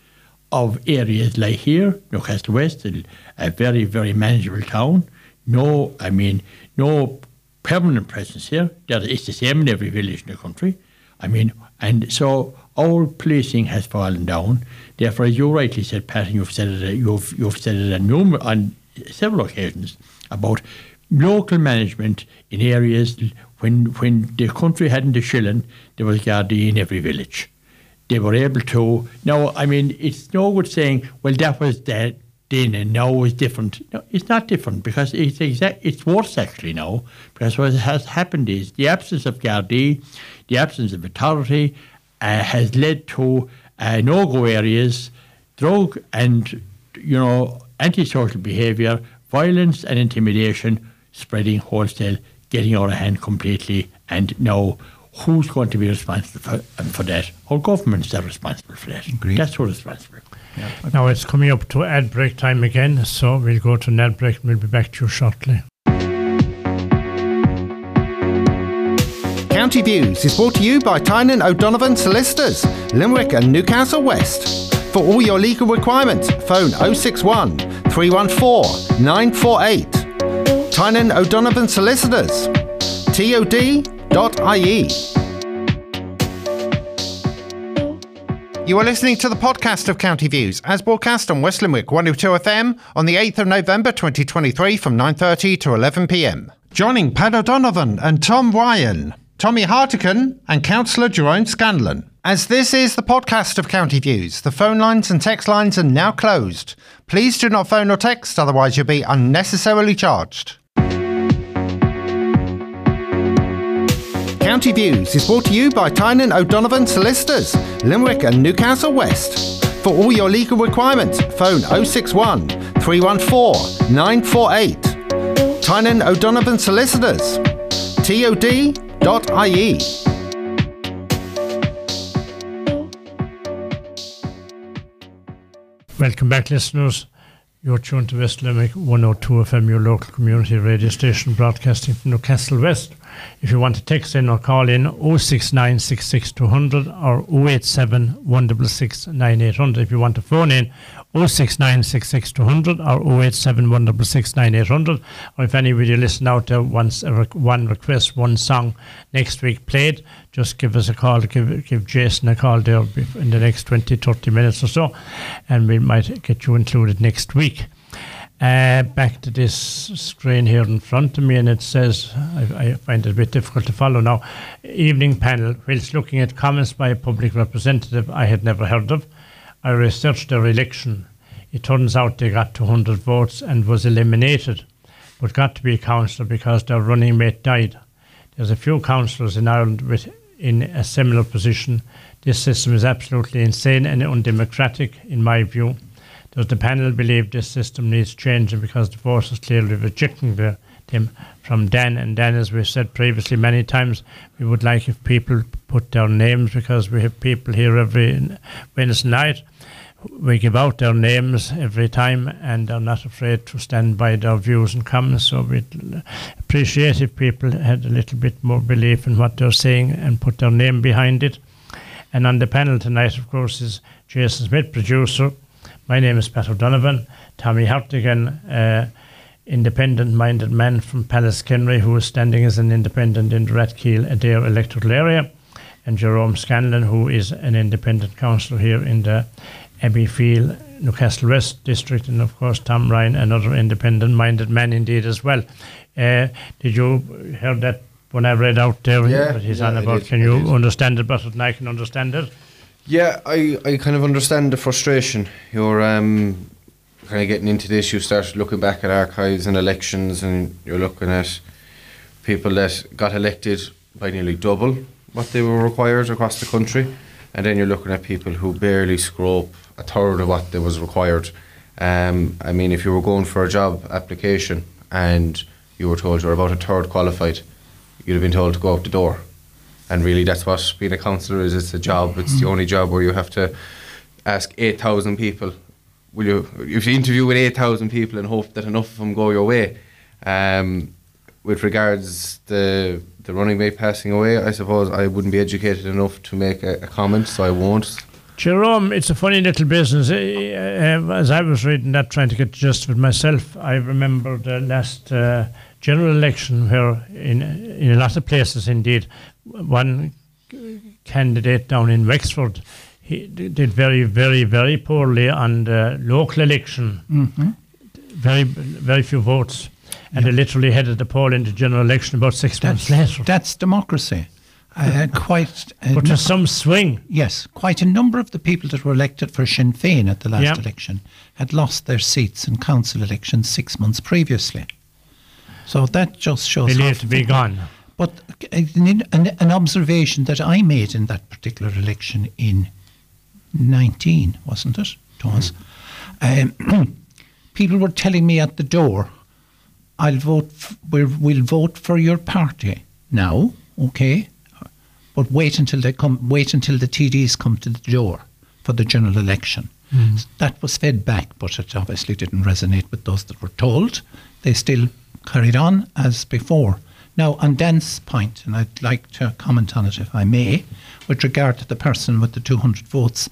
of areas like here, Newcastle West, a very very manageable town. No, I mean no permanent presence here. It's the same in every village in the country. I mean, and so our policing has fallen down. Therefore, as you rightly said, Pat, and you've said it, you've you've said it on, numer- on several occasions about local management in areas when when the country hadn't a shilling, there was Gardaí in every village. They were able to. Now, I mean, it's no good saying, "Well, that was that then, and now it's different." No, it's not different because it's exact. It's worse actually now because what has happened is the absence of Gardaí, the absence of authority, uh, has led to uh, no-go areas, drug and you know antisocial behaviour, violence and intimidation spreading wholesale, getting out of hand completely, and now. Who's going to be responsible for, um, for that? Our governments are responsible for that. Agreed. That's who's responsible. Now it's coming up to ad break time again, so we'll go to an ad break and we'll be back to you shortly. County Views is brought to you by Tynan O'Donovan Solicitors, Limerick and Newcastle West. For all your legal requirements, phone 061 314 948. Tynan O'Donovan Solicitors, tod.ie. You are listening to the podcast of County Views, as broadcast on West Limerick 102 FM on the 8th of November 2023 from 9.30 to 11pm. Joining Pat O'Donovan and Tom Ryan, Tommy Hartigan and Councillor Jerome Scanlan. As this is the podcast of County Views, the phone lines and text lines are now closed. Please do not phone or text, otherwise you'll be unnecessarily charged. County Views is brought to you by Tynan O'Donovan Solicitors, Limerick and Newcastle West. For all your legal requirements, phone 061 314 948. Tynan O'Donovan Solicitors. TOD.ie. Welcome back, listeners. You're tuned to West Limerick 102 FM, your local community radio station broadcasting from Newcastle West. If you want to text in or call in 069 or 087 If you want to phone in 069 or 087 166 9800. Or if anybody listen out to a rec- one request, one song next week played, just give us a call, give, give Jason a call there in the next 20, 30 minutes or so, and we might get you included next week. Uh, back to this screen here in front of me, and it says, I, I find it a bit difficult to follow now. Evening panel, whilst looking at comments by a public representative I had never heard of, I researched their election. It turns out they got 200 votes and was eliminated, but got to be a councillor because their running mate died. There's a few councillors in Ireland with, in a similar position. This system is absolutely insane and undemocratic, in my view. Does the panel believe this system needs changing because the is clearly rejecting the, them from Dan? And Dan, as we've said previously many times, we would like if people put their names because we have people here every Wednesday night. We give out their names every time and are not afraid to stand by their views and comments. So we'd appreciate if people had a little bit more belief in what they're saying and put their name behind it. And on the panel tonight, of course, is Jason Smith, producer. My name is Pat O'Donovan. Tommy Hartigan, uh, independent-minded man from Pallaskenry, who is standing as an independent in the Rathkeale Adare electoral area, and Jerome Scanlan, who is an independent councillor here in the Abbeyfeale, Newcastle West district, and of course Tom Ryan, another independent-minded man indeed as well. Uh, did you hear that when I read out there Yeah, he's yeah, on about? did, Can you understand it better than I can understand it? Yeah, I, I kind of understand the frustration. You're um, kind of getting into this. You start looking back at archives and elections, and you're looking at people that got elected by nearly double what they were required across the country, and then you're looking at people who barely up a third of what they was required. Um, I mean, if you were going for a job application and you were told you're about a third qualified, you'd have been told to go out the door. And really, that's what being a councillor is. It's a job. It's the only job where you have to ask 8,000 people. Will you, if you interview with 8,000 people and hope that enough of them go your way. Um, with regards the the running mate passing away, I suppose I wouldn't be educated enough to make a, a comment, so I won't. Jerome, it's a funny little business. As I was reading that, trying to get of it myself, I remember the last uh, general election where, in in a lot of places, indeed, one candidate down in Wexford he did very, very, very poorly on the local election. Mm-hmm. Very, very few votes, and they literally headed the poll into general election about six months That's, later. that's democracy. I had quite a But nu- there's some swing. yes, quite a number of the people that were elected for Sinn Féin at the last Yeah. election had lost their seats in council elections six months previously. So that just shows. how Believed to be gone. But uh, an, an, an observation that I made in that particular election in 19, wasn't it? It was. Um, people were telling me at the door, I'll vote, f- we're, we'll vote for your party now, okay? But wait until they come, wait until the TDs come to the door for the general election. That was fed back, but it obviously didn't resonate with those that were told. They still carried on as before. Now, on Dan's point, and I'd like to comment on it if I may, with regard to the person with the 200 votes,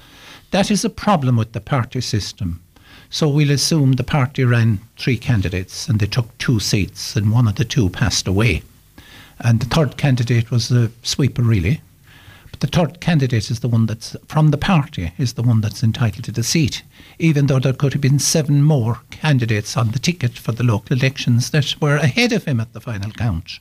that is a problem with the party system. So we'll assume the party ran three candidates and they took two seats, and one of the two passed away. And the third candidate was the sweeper, really. But the third candidate is the one that's from the party, is the one that's entitled to the seat, even though there could have been seven more candidates on the ticket for the local elections that were ahead of him at the final count.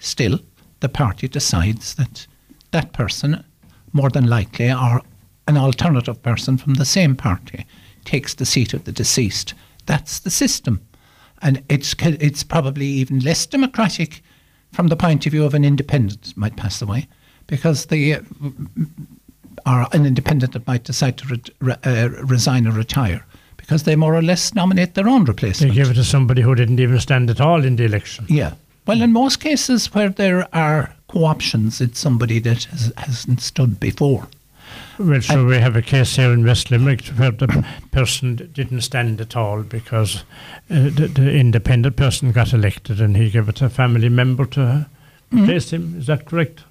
Still, the party decides that that person, more than likely, or an alternative person from the same party, takes the seat of the deceased. That's the system. And it's, it's probably even less democratic from the point of view of an independent might pass away, because the uh, or an independent that might decide to re- re- uh, resign or retire, because they more or less nominate their own replacement. They give it to somebody who didn't even stand at all in the election. Yeah. Well, in most cases where there are co-options, it's somebody that has, hasn't stood before. Well, so we have a case here in West Limerick where the person didn't stand at all because uh, the, the independent person got elected and he gave it to a family member to replace him. Is that correct?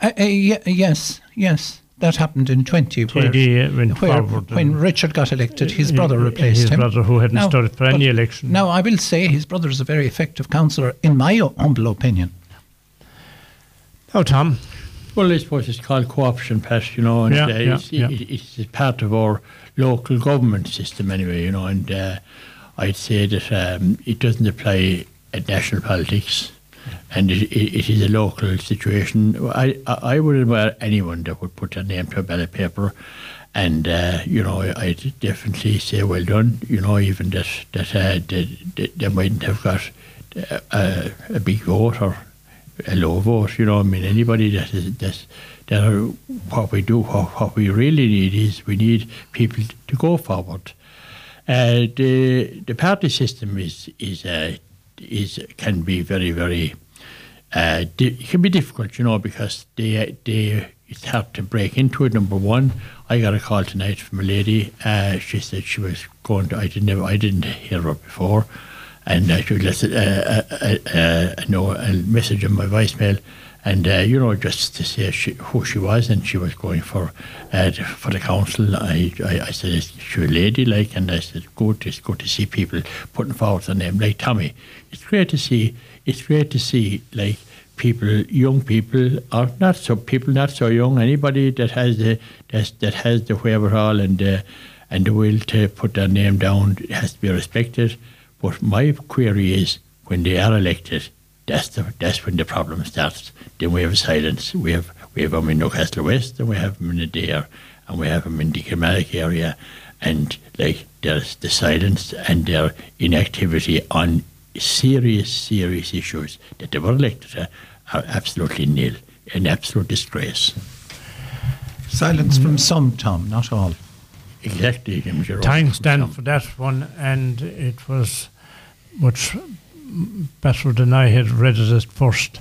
Uh, uh, ye- yes, yes. That happened in 20, where, TD went where when Richard got elected, his brother replaced his him. brother who hadn't Now, stood for any election. Now, I will say his brother is a very effective councillor, in my humble opinion. Oh, Tom. Well, I suppose it's called co-option, Pat, you know, and Yeah, uh, yeah, it's, yeah. It, it's part of our local government system anyway, you know, and uh, I'd say that um, it doesn't apply at national politics and it, it, is a local situation. I, I I would admire anyone that would put their name to a ballot paper and, uh, you know, I'd definitely say well done, you know, even that, that, uh, they, they, mightn't have got uh, a, a big vote or a low vote. You know, I mean, anybody that is that that are what we do, what, what we really need is we need people to go forward. Uh, the the party system is is uh, is can be very very uh, di- it can be difficult, you know, because they they it's hard to break into it. Number one, I got a call tonight from a lady. Uh, she said she was going to. I didn't never, I didn't hear her before, and uh, she left a, a, a, a, a, no, a message on my voicemail. And uh, you know, just to say she, who she was, and she was going for uh, the- for the council. I, I, I said is she a lady like, and I said good. It's good to see people putting forward their name like Tommy. It's great to see. It's great to see like people, young people, or not so people not so young. Anybody that has the that, has the wherewithal and uh, and the will to put their name down has to be respected. But my query is when they are elected, that's the that's when the problem starts. Then we have silence. We have we have them in Newcastle West, and we have them in the Dare, and we have them in the Kilmallock area, and like there's the silence and their inactivity on serious serious issues that they were elected to are absolutely nil, an absolute disgrace. Silence from mm. some, Tom, not all. Exactly, Jim Gerard. Thanks, Dan, for that one. And it was much better than I had read it at first.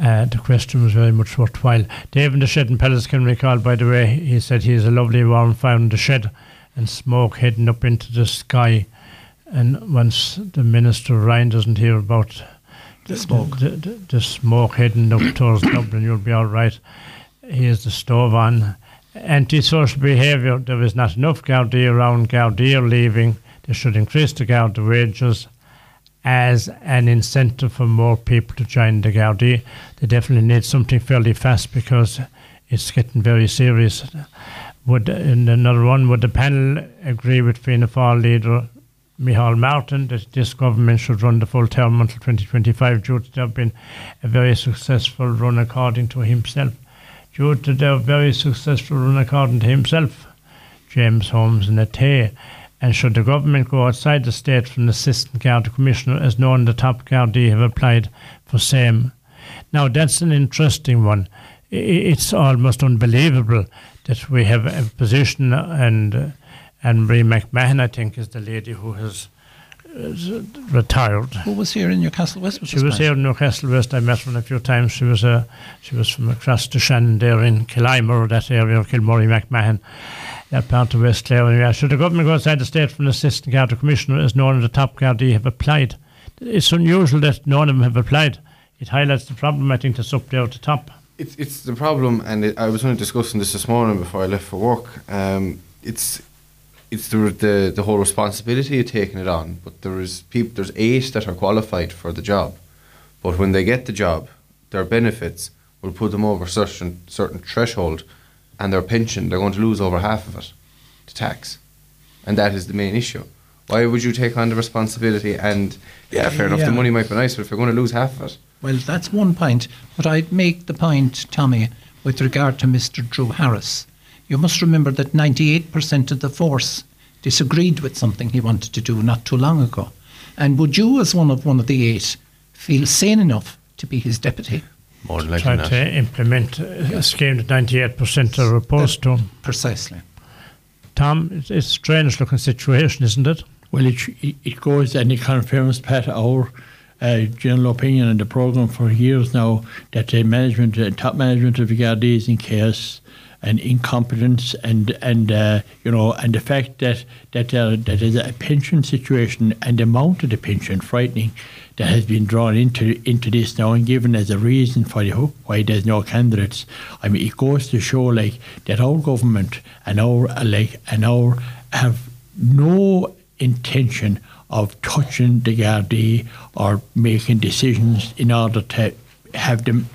Uh, the question was very much worthwhile. Dave in the shed in Pallaskenry, by the way, he said he has a lovely warm fire in the shed and smoke heading up into the sky. And once the Minister Ryan doesn't hear about the smoke. the, the, the smoke heading up towards Dublin, you'll be all right. Here's the stove on. Antisocial behaviour. There is not enough Gardaí around. Are leaving. They should increase the Garda wages as an incentive for more people to join the Gardaí. They definitely need something fairly fast because it's getting very serious. Would and another one? Would the panel agree with Fianna Fáil leader Micheál Martin that this government should run the full term until 2025 due to there have been a very successful run according to himself? Due to their very successful run according to himself, James Holmes and. And should the government go outside the state from the Assistant county Commissioner, as known the top county have applied for same? Now, that's an interesting one. It's almost unbelievable that we have a position, and uh, and Marie McMahon, I think, is the lady who has uh, retired. Who was here in Newcastle West? with She was here in Newcastle West. I met her a few times. She was uh, she was from across the Shannon there in Killimer, that area of Kilmurry McMahon, that part of West Clare. Should the government go outside the state from the Assistant county Commissioner, as none of the top Gardaí have applied? It's unusual that none of them have applied. It highlights the problem, I think, that's up there at the top. It's it's the problem, and it, I was only discussing this this morning before I left for work. Um, it's it's the, the the whole responsibility of taking it on. But there is people, there's eight that are qualified for the job, but when they get the job, their benefits will put them over certain certain threshold, and their pension they're going to lose over half of it to tax, and that is the main issue. Why would you take on the responsibility? And yeah, fair enough, Yeah. the money might be nice, but if you're going to lose half of it, Well, that's one point. But I'd make the point, Tommy, with regard to Mr. Drew Harris. You must remember that 98% of the force disagreed with something he wanted to do not too long ago. And would you, as one of one of the eight, feel sane enough to be his deputy? More than likely Try not. to implement a scheme that 98% are opposed to. Precisely. Tom, it's, it's a strange looking situation, isn't it? Well, it, it goes and it confirms, Pat, our uh, general opinion on the programme for years now that the management, uh, top management of the Gardaí is in chaos and incompetence and and uh, you know and the fact that that there that is a pension situation and the amount of the pension frightening that has been drawn into into this now and given as a reason for the, why there's no candidates. I mean, it goes to show like that our government and our like and our have no intention of touching the Gardaí or making decisions in order to have them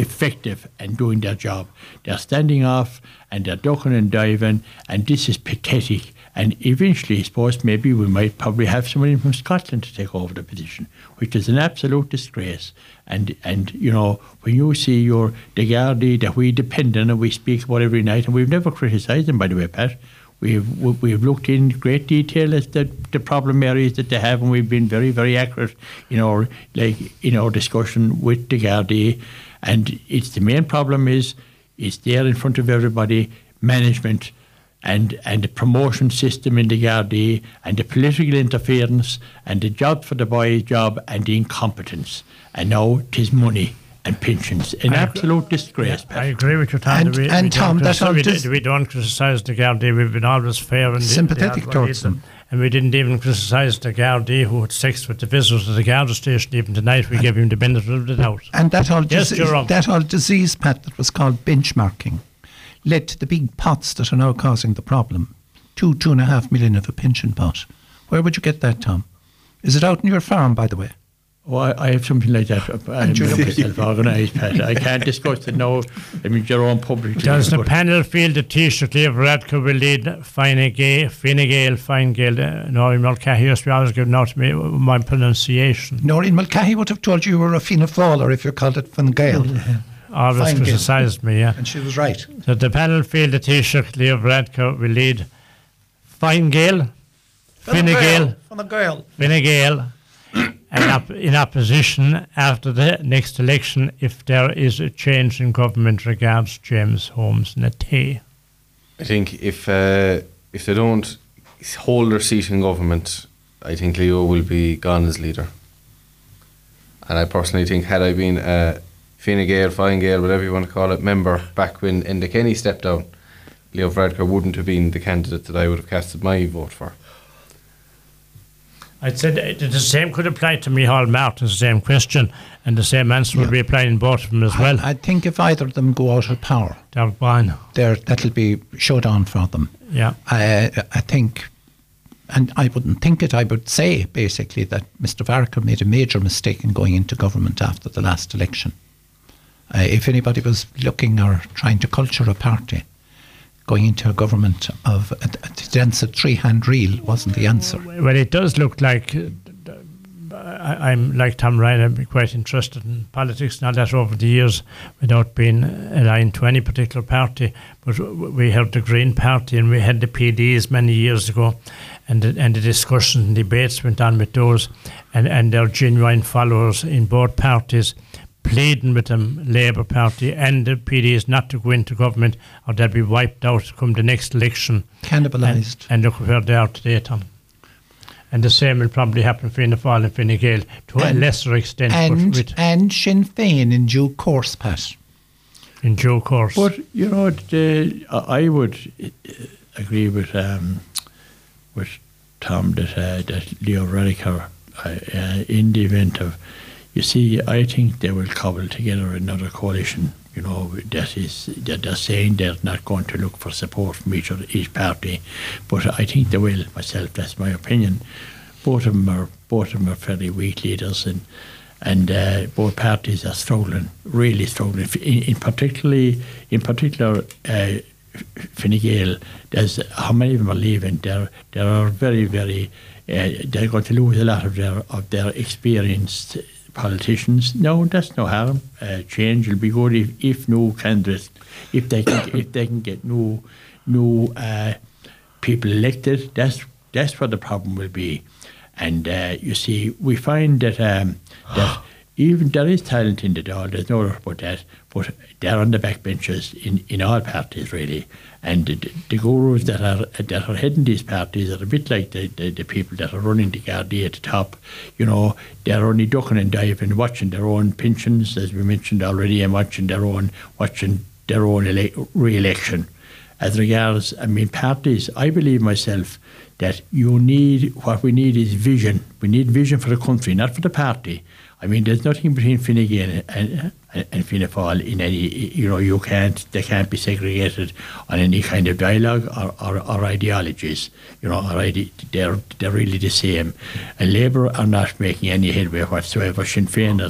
effective and doing their job. They're standing off and they're ducking and diving, and this is pathetic. And eventually, I suppose maybe we might probably have somebody from Scotland to take over the position, which is an absolute disgrace. And and you know when you see your the Gardaí that we depend on and we speak about every night, and we've never criticised them by the way, Pat. We've we've looked in great detail as the the problem areas that they have, and we've been very very accurate in our like in our discussion with the Gardaí. And it's the main problem is it's there in front of everybody, management and and the promotion system in the Gardaí and the political interference and the job for the boys' job and the incompetence. And now it is money and pensions. An I absolute disgrace. I agree with you, Tom. And- we, and we Tom, that's criticise- all we, dis- we don't criticise the Gardaí. We've been always fair and Sympathetic the towards them. And we didn't even criticise the Gardaí who had sex with the visitors at the Garda station. Even tonight, we gave him the benefit of the doubt. And that old, Yes, dis- Jerome. that old disease, Pat, that was called benchmarking, led to the big pots that are now causing the problem. Two, two and a half million of a pension pot. Where would you get that, Tom? Is it out in your farm, by the way? Oh, I, I have something like that. I'm myself organised, Pat. I can't discuss it now. I mean, your own public. Does the panel feel the Taoiseach Leo Varadkar will lead Fine Gael, Fine Gael, Fine Gael? Uh, no, I'm not used to always giving out to me my pronunciation. Noreen Mulcahy would have told you you were a Fianna Fáiler if you called it Fine Gael. Always criticised me, yeah. and she was right. So the panel feel the Taoiseach Leo Varadkar will lead Fine Gael, Fine Gael, Fine Gael. Fine Gael, and op- in opposition after the next election if there is a change in government regards James Holmes Natay. I think if uh, if they don't hold their seat in government, I think Leo will be gone as leader. And I personally think had I been a Fine Gael, Fine Gael, whatever you want to call it, member back when Enda Kenny stepped down, Leo Varadkar wouldn't have been the candidate that I would have casted my vote for. I'd say the same could apply to Micheál Martin, the same question, and the same answer would be applied applying both of them as well. I, I think if either of them go out of power, there that'll be showdown for them. Yeah. I, I think, and I wouldn't think it, I would say basically that Mr. Varker made a major mistake in going into government after the last election. Uh, if anybody was looking or trying to culture a party, going into a government of a, a dense three hand reel wasn't the answer. Well, it does look like uh, I, I'm like Tom Ryan. I'm quite interested in politics. Not that over the years, without being aligned to any particular party, but we had the Green Party and we had the PDs many years ago, and the, and the discussions and debates went on with those, and and their genuine followers in both parties. Pleading with them, Labour Party and the PDs not to go into government or they'll be wiped out come the next election. Cannibalised. And, and look where they are today, Tom. And the same will probably happen for Fianna Fáil and Fine Gael to a lesser extent, and, but with, and Sinn Féin in due course, Pat. in due course. But you know, the, I I would uh, agree with um, with Tom that uh, that Leo Radical uh, uh, in the event of, you see, I think they will cobble together another coalition. You know, that is that they're saying they're not going to look for support from each other, each party, but I think they will. Myself, that's my opinion. Both of them are both of them are fairly weak leaders, and and uh, both parties are struggling, really struggling. In, in particularly, in particular, uh, Fine Gael, there's how many of them are leaving. There, there are very, very. Uh, they're going to lose a lot of their of their experienced politicians. No, that's no harm. Uh, change will be good if, if new candidates, if they can, if they can get no new uh, people elected. That's that's what the problem will be. And uh, you see, we find that um, that even there is talent in the Dáil, there's no doubt about that, but they're on the backbenches in, in all parties really. And the, the gurus that are that are heading these parties are a bit like the, the, the people that are running the Gardaí at the top. You know, they're only ducking and diving, watching their own pensions, as we mentioned already, and watching their own watching their own ele- re-election. As regards, I mean, parties, I believe myself that you need what we need is vision. We need vision for the country, not for the party. I mean, there's nothing between Fine Gael and, and, and Fianna Fáil in any, you know, you can't, they can't be segregated on any kind of dialogue or, or, or ideologies, you know, or ide- they're, they're really the same. And Labour are not making any headway whatsoever. Sinn Féin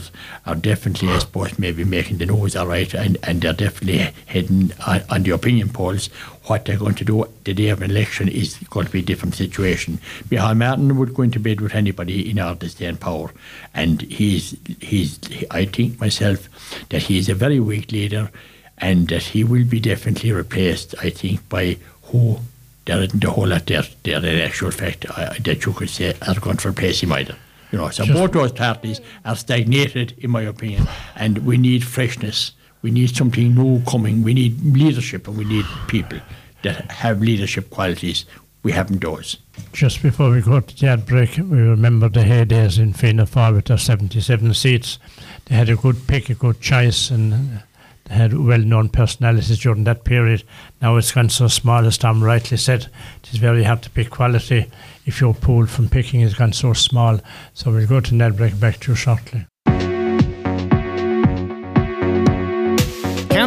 are, definitely, I suppose, maybe making the nose all right, and, and they're definitely heading on, on the opinion polls what they're going to do the day of an election is going to be a different situation. Micheál Martin would go into bed with anybody in order to stay in power. And he's, he's, I think myself that he is a very weak leader and that he will be definitely replaced, I think, by who there isn't a whole lot there, there in actual fact uh, that you could say are going to replace him either. You know, so Just- both those parties are stagnated, in my opinion, and we need freshness. We need something new coming. We need leadership, and we need people that have leadership qualities. We haven't those. Just before we go to the ad break, we remember the heydays in Fianna Fáil with their 77 seats. They had a good pick, a good choice, and they had well-known personalities during that period. Now it's gone so small, as Tom rightly said. It is very hard to pick quality if your pool from picking has gone so small. So we'll go to an ad break back to you shortly.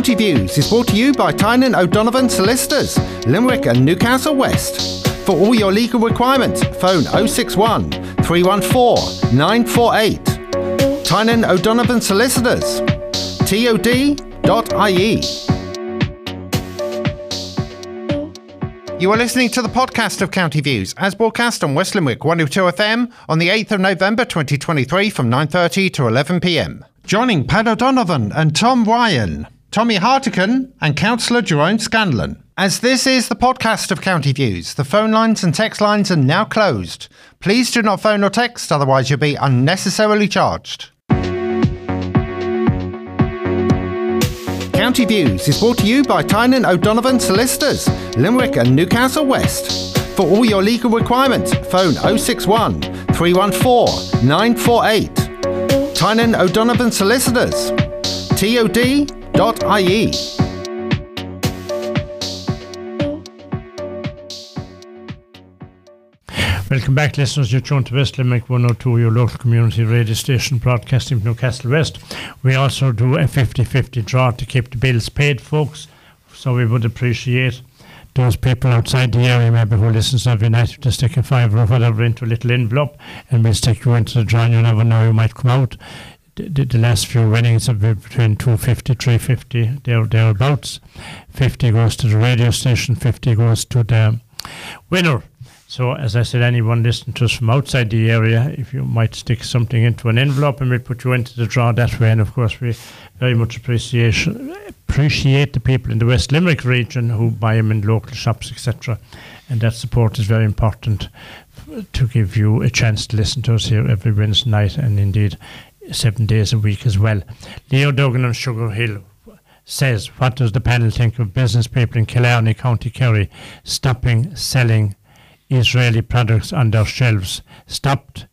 County Views is brought to you by Tynan O'Donovan Solicitors, Limerick and Newcastle West. For all your legal requirements, phone 061 314 948. Tynan O'Donovan Solicitors, tod.ie. You are listening to the podcast of County Views, as broadcast on West Limerick 102 FM on the 8th of November 2023 from 9.30 to 11pm. Joining Pat O'Donovan and Tom Ryan, Tommy Hartigan and Councillor Jerome Scanlan. As this is the podcast of County Views, the phone lines and text lines are now closed. Please do not phone or text, otherwise you'll be unnecessarily charged. County Views is brought to you by Tynan O'Donovan Solicitors, Limerick and Newcastle West. For all your legal requirements, phone 061 314 948. Tynan O'Donovan Solicitors, tod.ie. Welcome back, listeners. You're tuned to West Limerick 102, your local community radio station broadcasting from Newcastle West. We also do a 50 50 draw to keep the bills paid, folks. So we would appreciate those people outside the area, maybe who listens every night, to stick a fiver or whatever into a little envelope and we'll stick you into the draw. You never know, you might come out. The, the, last few winnings have been between 250, 350, there, thereabouts. 50 goes to the radio station, 50 goes to the winner. So, as I said, anyone listening to us from outside the area, if you might stick something into an envelope and we'll put you into the draw that way. And of course, we very much appreciate appreciate the people in the West Limerick region who buy them in local shops, etc. And that support is very important to give you a chance to listen to us here every Wednesday night and indeed seven days a week as well. Leo Duggan on Sugar Hill says, What does the panel think of business people in Killarney, County Kerry, stopping selling Israeli products on their shelves? Stopped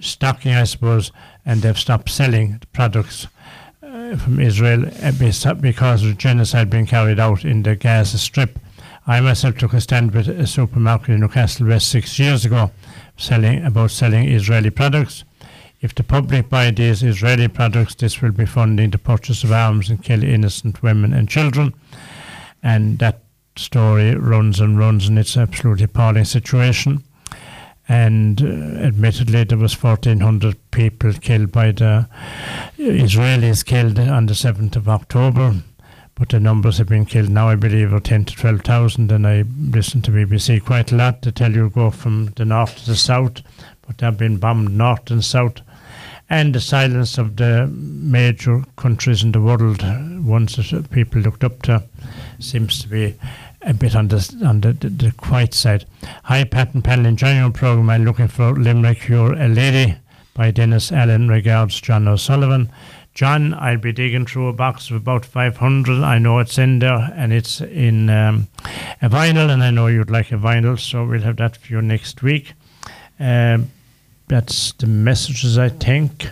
stocking, I suppose, and they've stopped selling the products uh, from Israel uh, because of genocide being carried out in the Gaza Strip. I myself took a stand with a supermarket in Newcastle West six years ago, selling about selling Israeli products. If the public buy these Israeli products, this will be funding the purchase of arms and kill innocent women and children. And that story runs and runs, and it's an absolutely appalling situation. And uh, admittedly, there was 1,400 people killed by the Israelis killed on the 7th of October. But the numbers have been killed now, I believe, are 10 to 12,000. And I listen to BBC quite a lot to tell you go from the north to the south. But they've been bombed north and south and the silence of the major countries in the world, ones that people looked up to, seems to be a bit on the on the, the, the quiet side. Hi, Pat and Panel, enjoying your program. I'm looking for Limerick. You're a lady by Denis Allen. Regards, John O'Sullivan. John, I'll be digging through a box of about 500. I know it's in there and it's in um, a vinyl, and I know you'd like a vinyl, so we'll have that for you next week. Um, that's the messages, I think.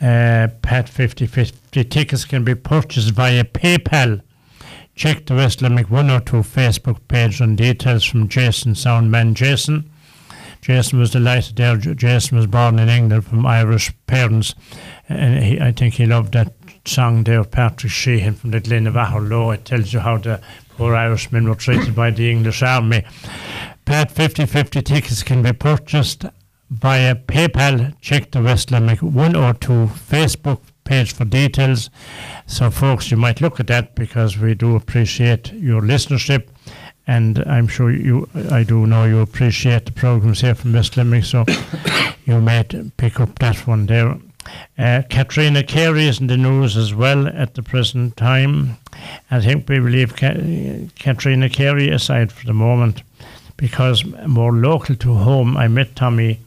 Uh, Pat 5050 tickets can be purchased via PayPal. Check the West Limerick 102 Facebook page on details from Jason Soundman Jason. Jason was delighted there. Jason was born in England from Irish parents, and he, I think he loved that song there, Patrick Sheehan from the Glen of Aherlow. It tells you how the poor Irishmen were treated by the English army. Pat 50-50 tickets can be purchased via PayPal. Check the West Limerick 102 Facebook page for details. So, folks, you might look at that because we do appreciate your listenership. And I'm sure you, I do know you appreciate the programs here from West Limerick, so you might pick up that one there. Uh, Catriona Carey is in the news as well at the present time. I think we will leave Ka- Catriona Carey aside for the moment because more local to home, I met Tommy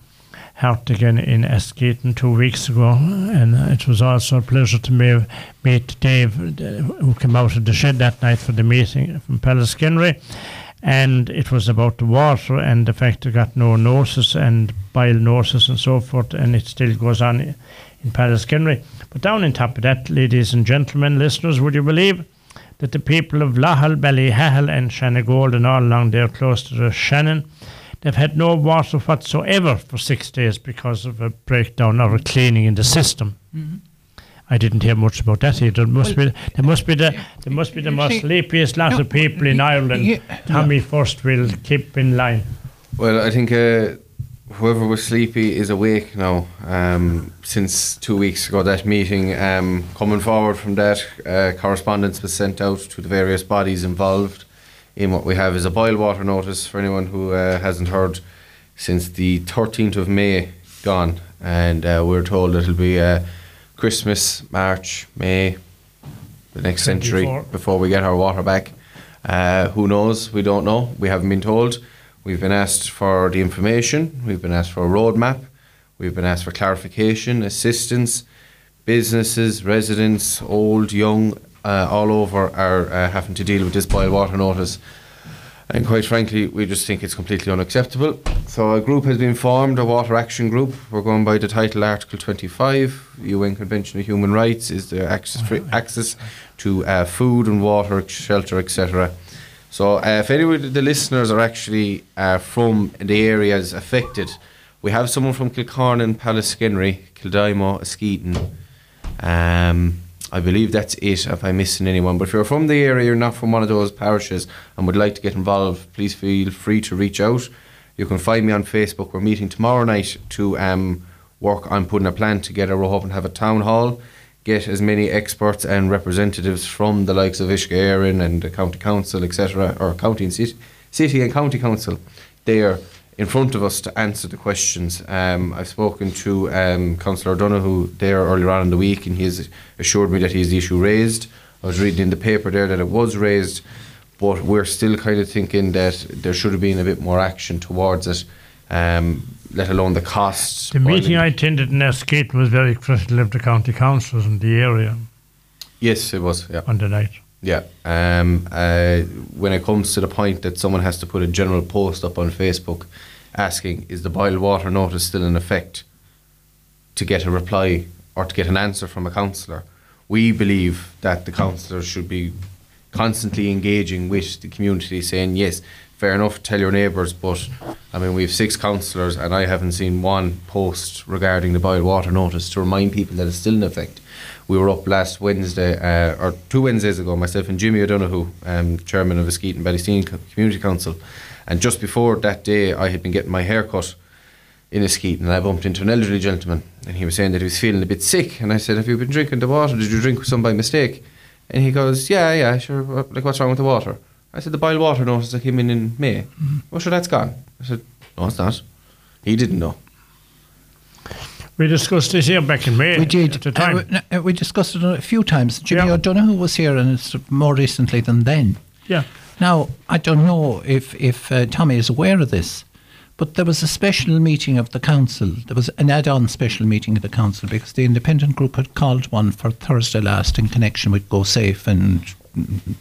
again in Askeaton two weeks ago, and it was also a pleasure to me, meet Dave, who came out of the shed that night for the meeting from Pallaskenry. And it was about the water and the fact it got no notice and bile notice and so forth, and it still goes on in Pallaskenry. But down on top of that, ladies and gentlemen, listeners, would you believe that the people of Lahal, Ballyhahill, and Shanagolden and all along there close to the Shannon, They've had no water whatsoever for six days because of a breakdown or a cleaning in the system. Mm-hmm. I didn't hear much about that either. There must well, be there must be the there must be the most see, sleepiest lot no, of people in Ireland. Yeah, Tommy yeah. first will keep in line. Well, I think uh, whoever was sleepy is awake now. Um, since two weeks ago, that meeting, um, coming forward from that, uh, correspondence was sent out to the various bodies involved in what we have is a boil water notice for anyone who uh, hasn't heard since the 13th of May gone. And uh, we're told it'll be uh, Christmas, March, May, the next century before we get our water back. Uh, who knows? We don't know. We haven't been told. We've been asked for the information, we've been asked for a roadmap, we've been asked for clarification, assistance. Businesses, residents, old, young, uh, all over are uh, having to deal with this boil water notice. And quite frankly, we just think it's completely unacceptable. So a group has been formed, a water action group. We're going by the title Article 25, UN Convention of Human Rights, is the access, free, access to uh, food and water, shelter, etc. So uh, if any of the listeners are actually uh, from the areas affected, we have someone from Kilcornan, Pallaskenry, Kildimo, Askeaton, um, I believe that's it if I'm missing anyone. But if you're from the area, you're not from one of those parishes and would like to get involved, please feel free to reach out. You can find me on Facebook. We're meeting tomorrow night to um, work on putting a plan together. We're hoping to have a town hall, get as many experts and representatives from the likes of Uisce Éireann and the county council, etc., or county and city, city and county council there in front of us to answer the questions. Um, I've spoken to um, Councillor Donoghue there earlier on in the week, and he's assured me that he's the issue raised. I was reading in the paper there that it was raised, but we're still kind of thinking that there should have been a bit more action towards it, um, let alone the costs. The meeting I attended in Askeaton was very critical of the county councils in the area. Yes, it was. Yeah. On the night. Yeah. Um, uh, when it comes to the point that someone has to put a general post up on Facebook asking, is the boil water notice still in effect, to get a reply or to get an answer from a councillor, we believe that the councillor should be constantly engaging with the community, saying, yes, fair enough, tell your neighbours, but I mean, we have six councillors and I haven't seen one post regarding the boil water notice to remind people that it's still in effect we were up last Wednesday, uh, or two Wednesdays ago, myself and Jimmy O'Donoghue, um, chairman of Askeaton Ballysteen Community Council. And just before that day, I had been getting my hair cut in Askeaton, and I bumped into an elderly gentleman, and he was saying that he was feeling a bit sick. And I said, Have you been drinking the water? Did you drink some by mistake? And he goes, Yeah, yeah, sure. Like, what's wrong with the water? I said, The boil water notice that came in in May. Mm-hmm. Well, sure, that's gone. I said, No, it's not. He didn't know. We discussed this here back in May. We did. At the time. Uh, we discussed it a few times. Jimmy yeah. O'Donoghue was here, and it's more recently than then. Yeah. Now I don't know if if uh, Tommy is aware of this, But there was a special meeting of the council. There was an add-on special meeting of the council because the independent group had called one for Thursday last in connection with Go Safe and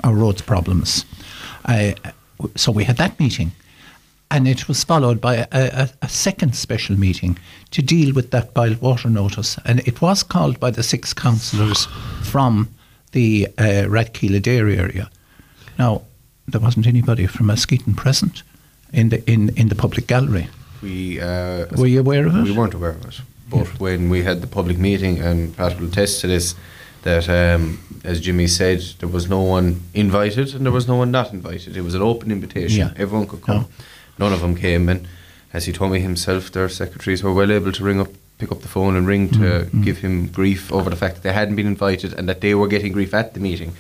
our roads problems. Uh, so we had that meeting, and it was followed by a, a, a second special meeting to deal with that boiled water notice, and it was called by the six councillors from the uh, Rathkeale Adare area. Now, there wasn't anybody from Muskegon present in the in, in the public gallery. We uh, Were you aware of it? We weren't aware of it, but when we had the public meeting, and Pat will attest to this, that um, as Jimmy said, there was no one invited and there was no one not invited. It was an open invitation. Yeah. Everyone could come. None of them came, and as he told me himself, their secretaries were well able to ring up, pick up the phone, and ring to Mm-hmm. give him grief over the fact that they hadn't been invited and that they were getting grief at the meeting.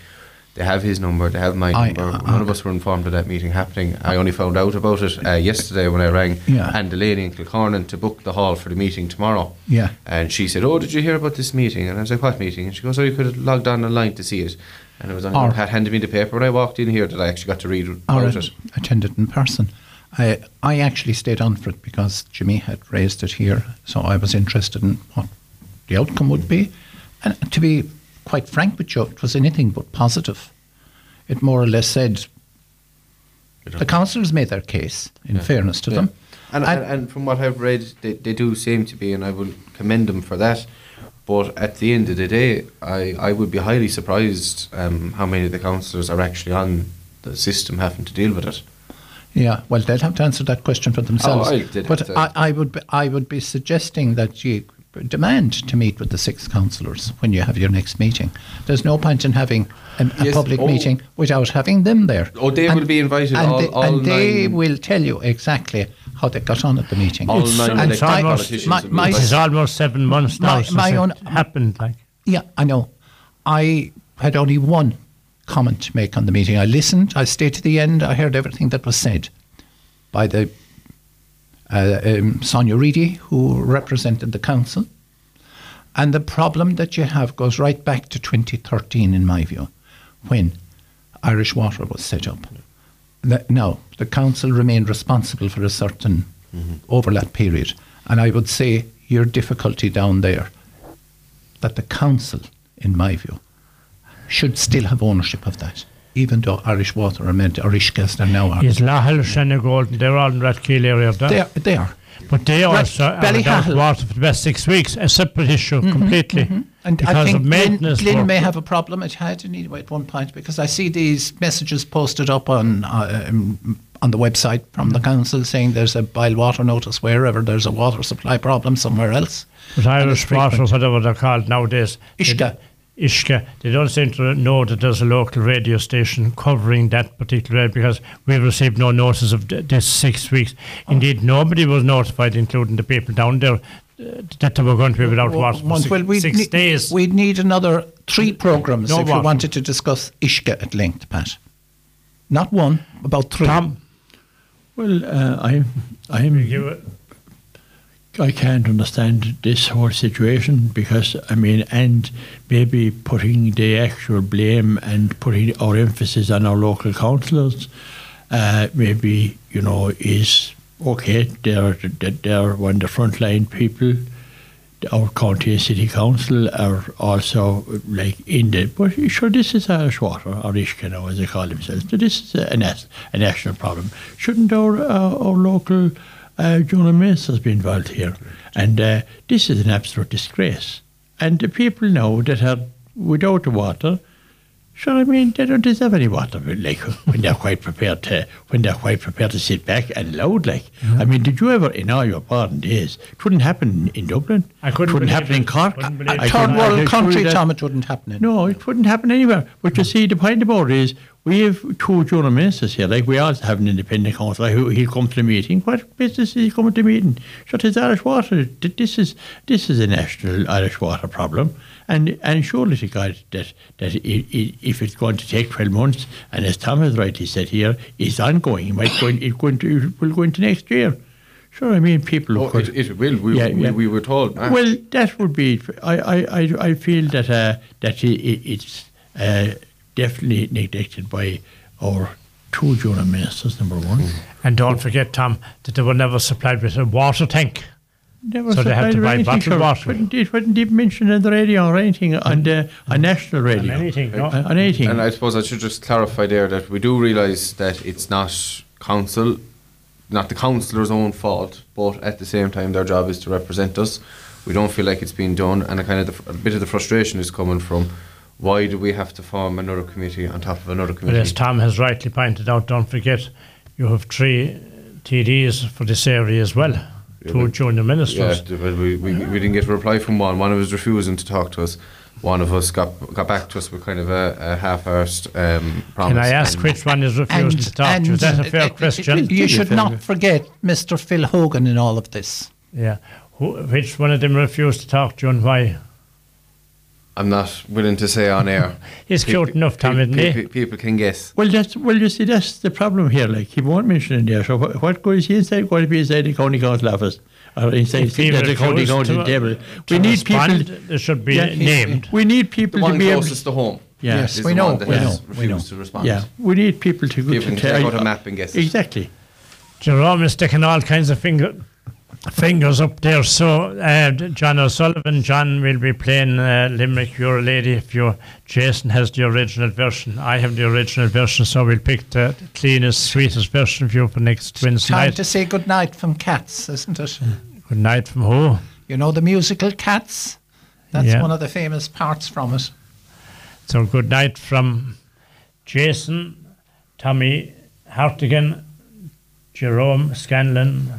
They have his number. They have my I- number. I- None of us were informed of that meeting happening. I only found out about it uh, yesterday when I rang Yeah. Anne Delaney in Kilcornan to book the hall for the meeting tomorrow. Yeah. And she said, "Oh, did you hear about this meeting?" And I was like, "What meeting?" And she goes, "Oh, you could have logged on online to see it." And it was on. Or- Pat handed me the paper when I walked in here that I actually got to read about it. attended in person. I, I actually stayed on for it because Jimmy had raised it here, so I was interested in what the outcome would be. And to be quite frank with you, it was anything but positive. It more or less said the councillors made their case, in Yeah. fairness to Yeah. them. And, And- and, and from what I've read, they, they do seem to be, and I will commend them for that. But at the end of the day, I, I would be highly surprised um, how many of the councillors are actually on the system having to deal with it. Yeah, well, they'll have to answer that question for themselves. Oh, I but I, I would be, I would be suggesting that you demand to meet with the six councillors when you have your next meeting. There's no point in having a, a Yes, public oh. meeting without having them there. Oh, they will be invited, and all- they, all and they will tell you exactly how they got on at the meeting. All It's- nine and elected my- my- will be my- It's almost seven months now My- since my it own- happened. Like Yeah, I know. I had only one comment to make on the meeting. I listened, I stayed to the end, I heard everything that was said by the uh, um, Sonia Reedy, who represented the council. And the problem that you have goes right back to 2013, in my view, when Irish Water was set up. The, now, the council remained responsible for a certain overlap period. And I would say your difficulty down there that the council, in my view, should still have ownership of that, even though Irish Water are meant, Irish Gas, they're now are. is Lahal, Shenna they're all in Rathkeale area of that. They are, they are. But they Right, also are Ballyhahill. without water for the best six weeks, a separate issue completely. And because I think of maintenance Glin work. may have a problem. It had anyway at one point because I see these messages posted up on uh, um, on the website from the council saying there's a boil water notice wherever there's a water supply problem somewhere else. But Irish Water, whatever they're called nowadays. Uisce. Uisce. They don't seem to know that there's a local radio station covering that particular area because we've received no notice of this six weeks. Indeed, nobody was notified, including the people down there, uh, that they were going to be without water for Well, six, well, we'd six need, days. We'd need another three programs No if you water. wanted to discuss Uisce at length, Pat. Not one, about three. Tom, Well, uh, I, I'm, you, I can't understand this whole situation because I mean, and maybe putting the actual blame and putting our emphasis on our local councillors, uh, maybe you know is okay. They're they're one of the frontline people. Our county and city council are also like in the but sure this is Irish water or Uisce now as they call themselves. So this is a, a national problem. Shouldn't our uh, our local uh, Jonah ministers be involved here? And uh, this is an absolute disgrace. And the people now that are without the water, sure, I mean, they don't deserve any water. but, Like when they're quite prepared to, when they're quite prepared to sit back and loud. Like, mm-hmm. I mean, did you ever in all your born days? It wouldn't happen in Dublin. I couldn't It wouldn't believe happen in. Cork. Couldn't believe I it. Third world country, assure you that- Tom, it wouldn't happen in. no, it wouldn't happen anywhere. But you mm-hmm. see, the point about it is we have two Jonah ministers here. Like we also have an independent councillor who he'll come to the meeting. What business is he coming to the meeting? Shut his Irish water. This is this is a national Irish water problem. And and surely to God that that i i if it's going to take twelve months, and as Tom has rightly said here, is ongoing. It might go in, it going to it will go into next year. Sure, I mean people. Oh, could- it, it will. We, Yeah, we, yeah. we were told. ah. well, that would be. I, I, I, I feel that uh, that i i it's uh, definitely neglected by our two junior ministers, number one. And don't forget, Tom, that they were never supplied with a water tank. Never So they had supplied to with buy anything, bottled sure. water. Wasn't, it wasn't even mentioned on the radio or anything on the on national radio. On anything, no. Uh, on anything. And I suppose I should just clarify there that we do realise that it's not council, not the councillor's own fault, but at the same time their job is to represent us. We don't feel like it's being done, and a kind of the, a bit of the frustration is coming from why do we have to form another committee on top of another But committee? as Tom has rightly pointed out, don't forget, you have three TDs for this area as well, two but- the Yeah, ministers. d- but we, we, we didn't get a reply from one. One of us refusing to talk to us. One of us got got back to us with kind of a, a half-arsed um, promise. Can I ask which one is refusing to talk to you? Is that a fair uh, question? You should not forget Mr. Phil Hogan in all of this. Yeah. Who, which one of them refused to talk to you and why? I'm not willing to say on air. He's Pe- cute enough, Tom, pe- isn't pe- he? People can guess. well, that's well. You see, that's the problem here. Like he won't mention it there. So what, what good is he inside? Going to be inside the county council office or inside If he the county council to- table? We need respond, people. They should be Yeah, named. We need The people to one be able. closest to home. Yeah. Yes, we know, that we know, we refused know. to respond. Yeah, we need people to People to can tell- take out a map and guess it. Exactly. Jerome is sticking all kinds of finger, fingers up there. So, uh, John O'Sullivan, John will be playing uh, Limerick, You're Lady. If you Jason has the original version, I have the original version, so we'll pick the cleanest, sweetest version of you for next Wednesday Time night. to say good night from Cats, isn't it? Good night from who? You know the musical Cats? That's Yeah. one of the famous parts from it. So, good night from Jason, Tommy Hartigan, Jerome Scanlan,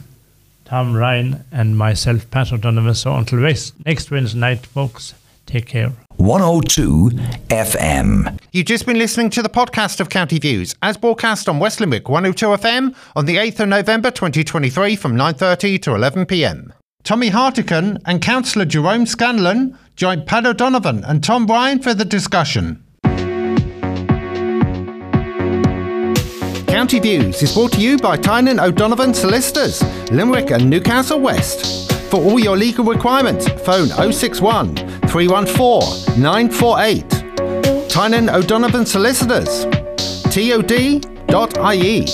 Tom Ryan, and myself, Pat O'Donovan. So, until next next Wednesday night, folks, take care. 102 FM. You've just been listening to the podcast of County Views, as broadcast on West Limerick 102 FM on the 8th of November 2023 from 9.30 to 11pm. Tommy Hartigan and Councillor Jerome Scanlan joined Pat O'Donovan and Tom Ryan for the discussion. County Views is brought to you by Tynan O'Donovan Solicitors, Limerick and Newcastle West. For all your legal requirements, phone 061 314 948. Tynan O'Donovan Solicitors. TOD.ie.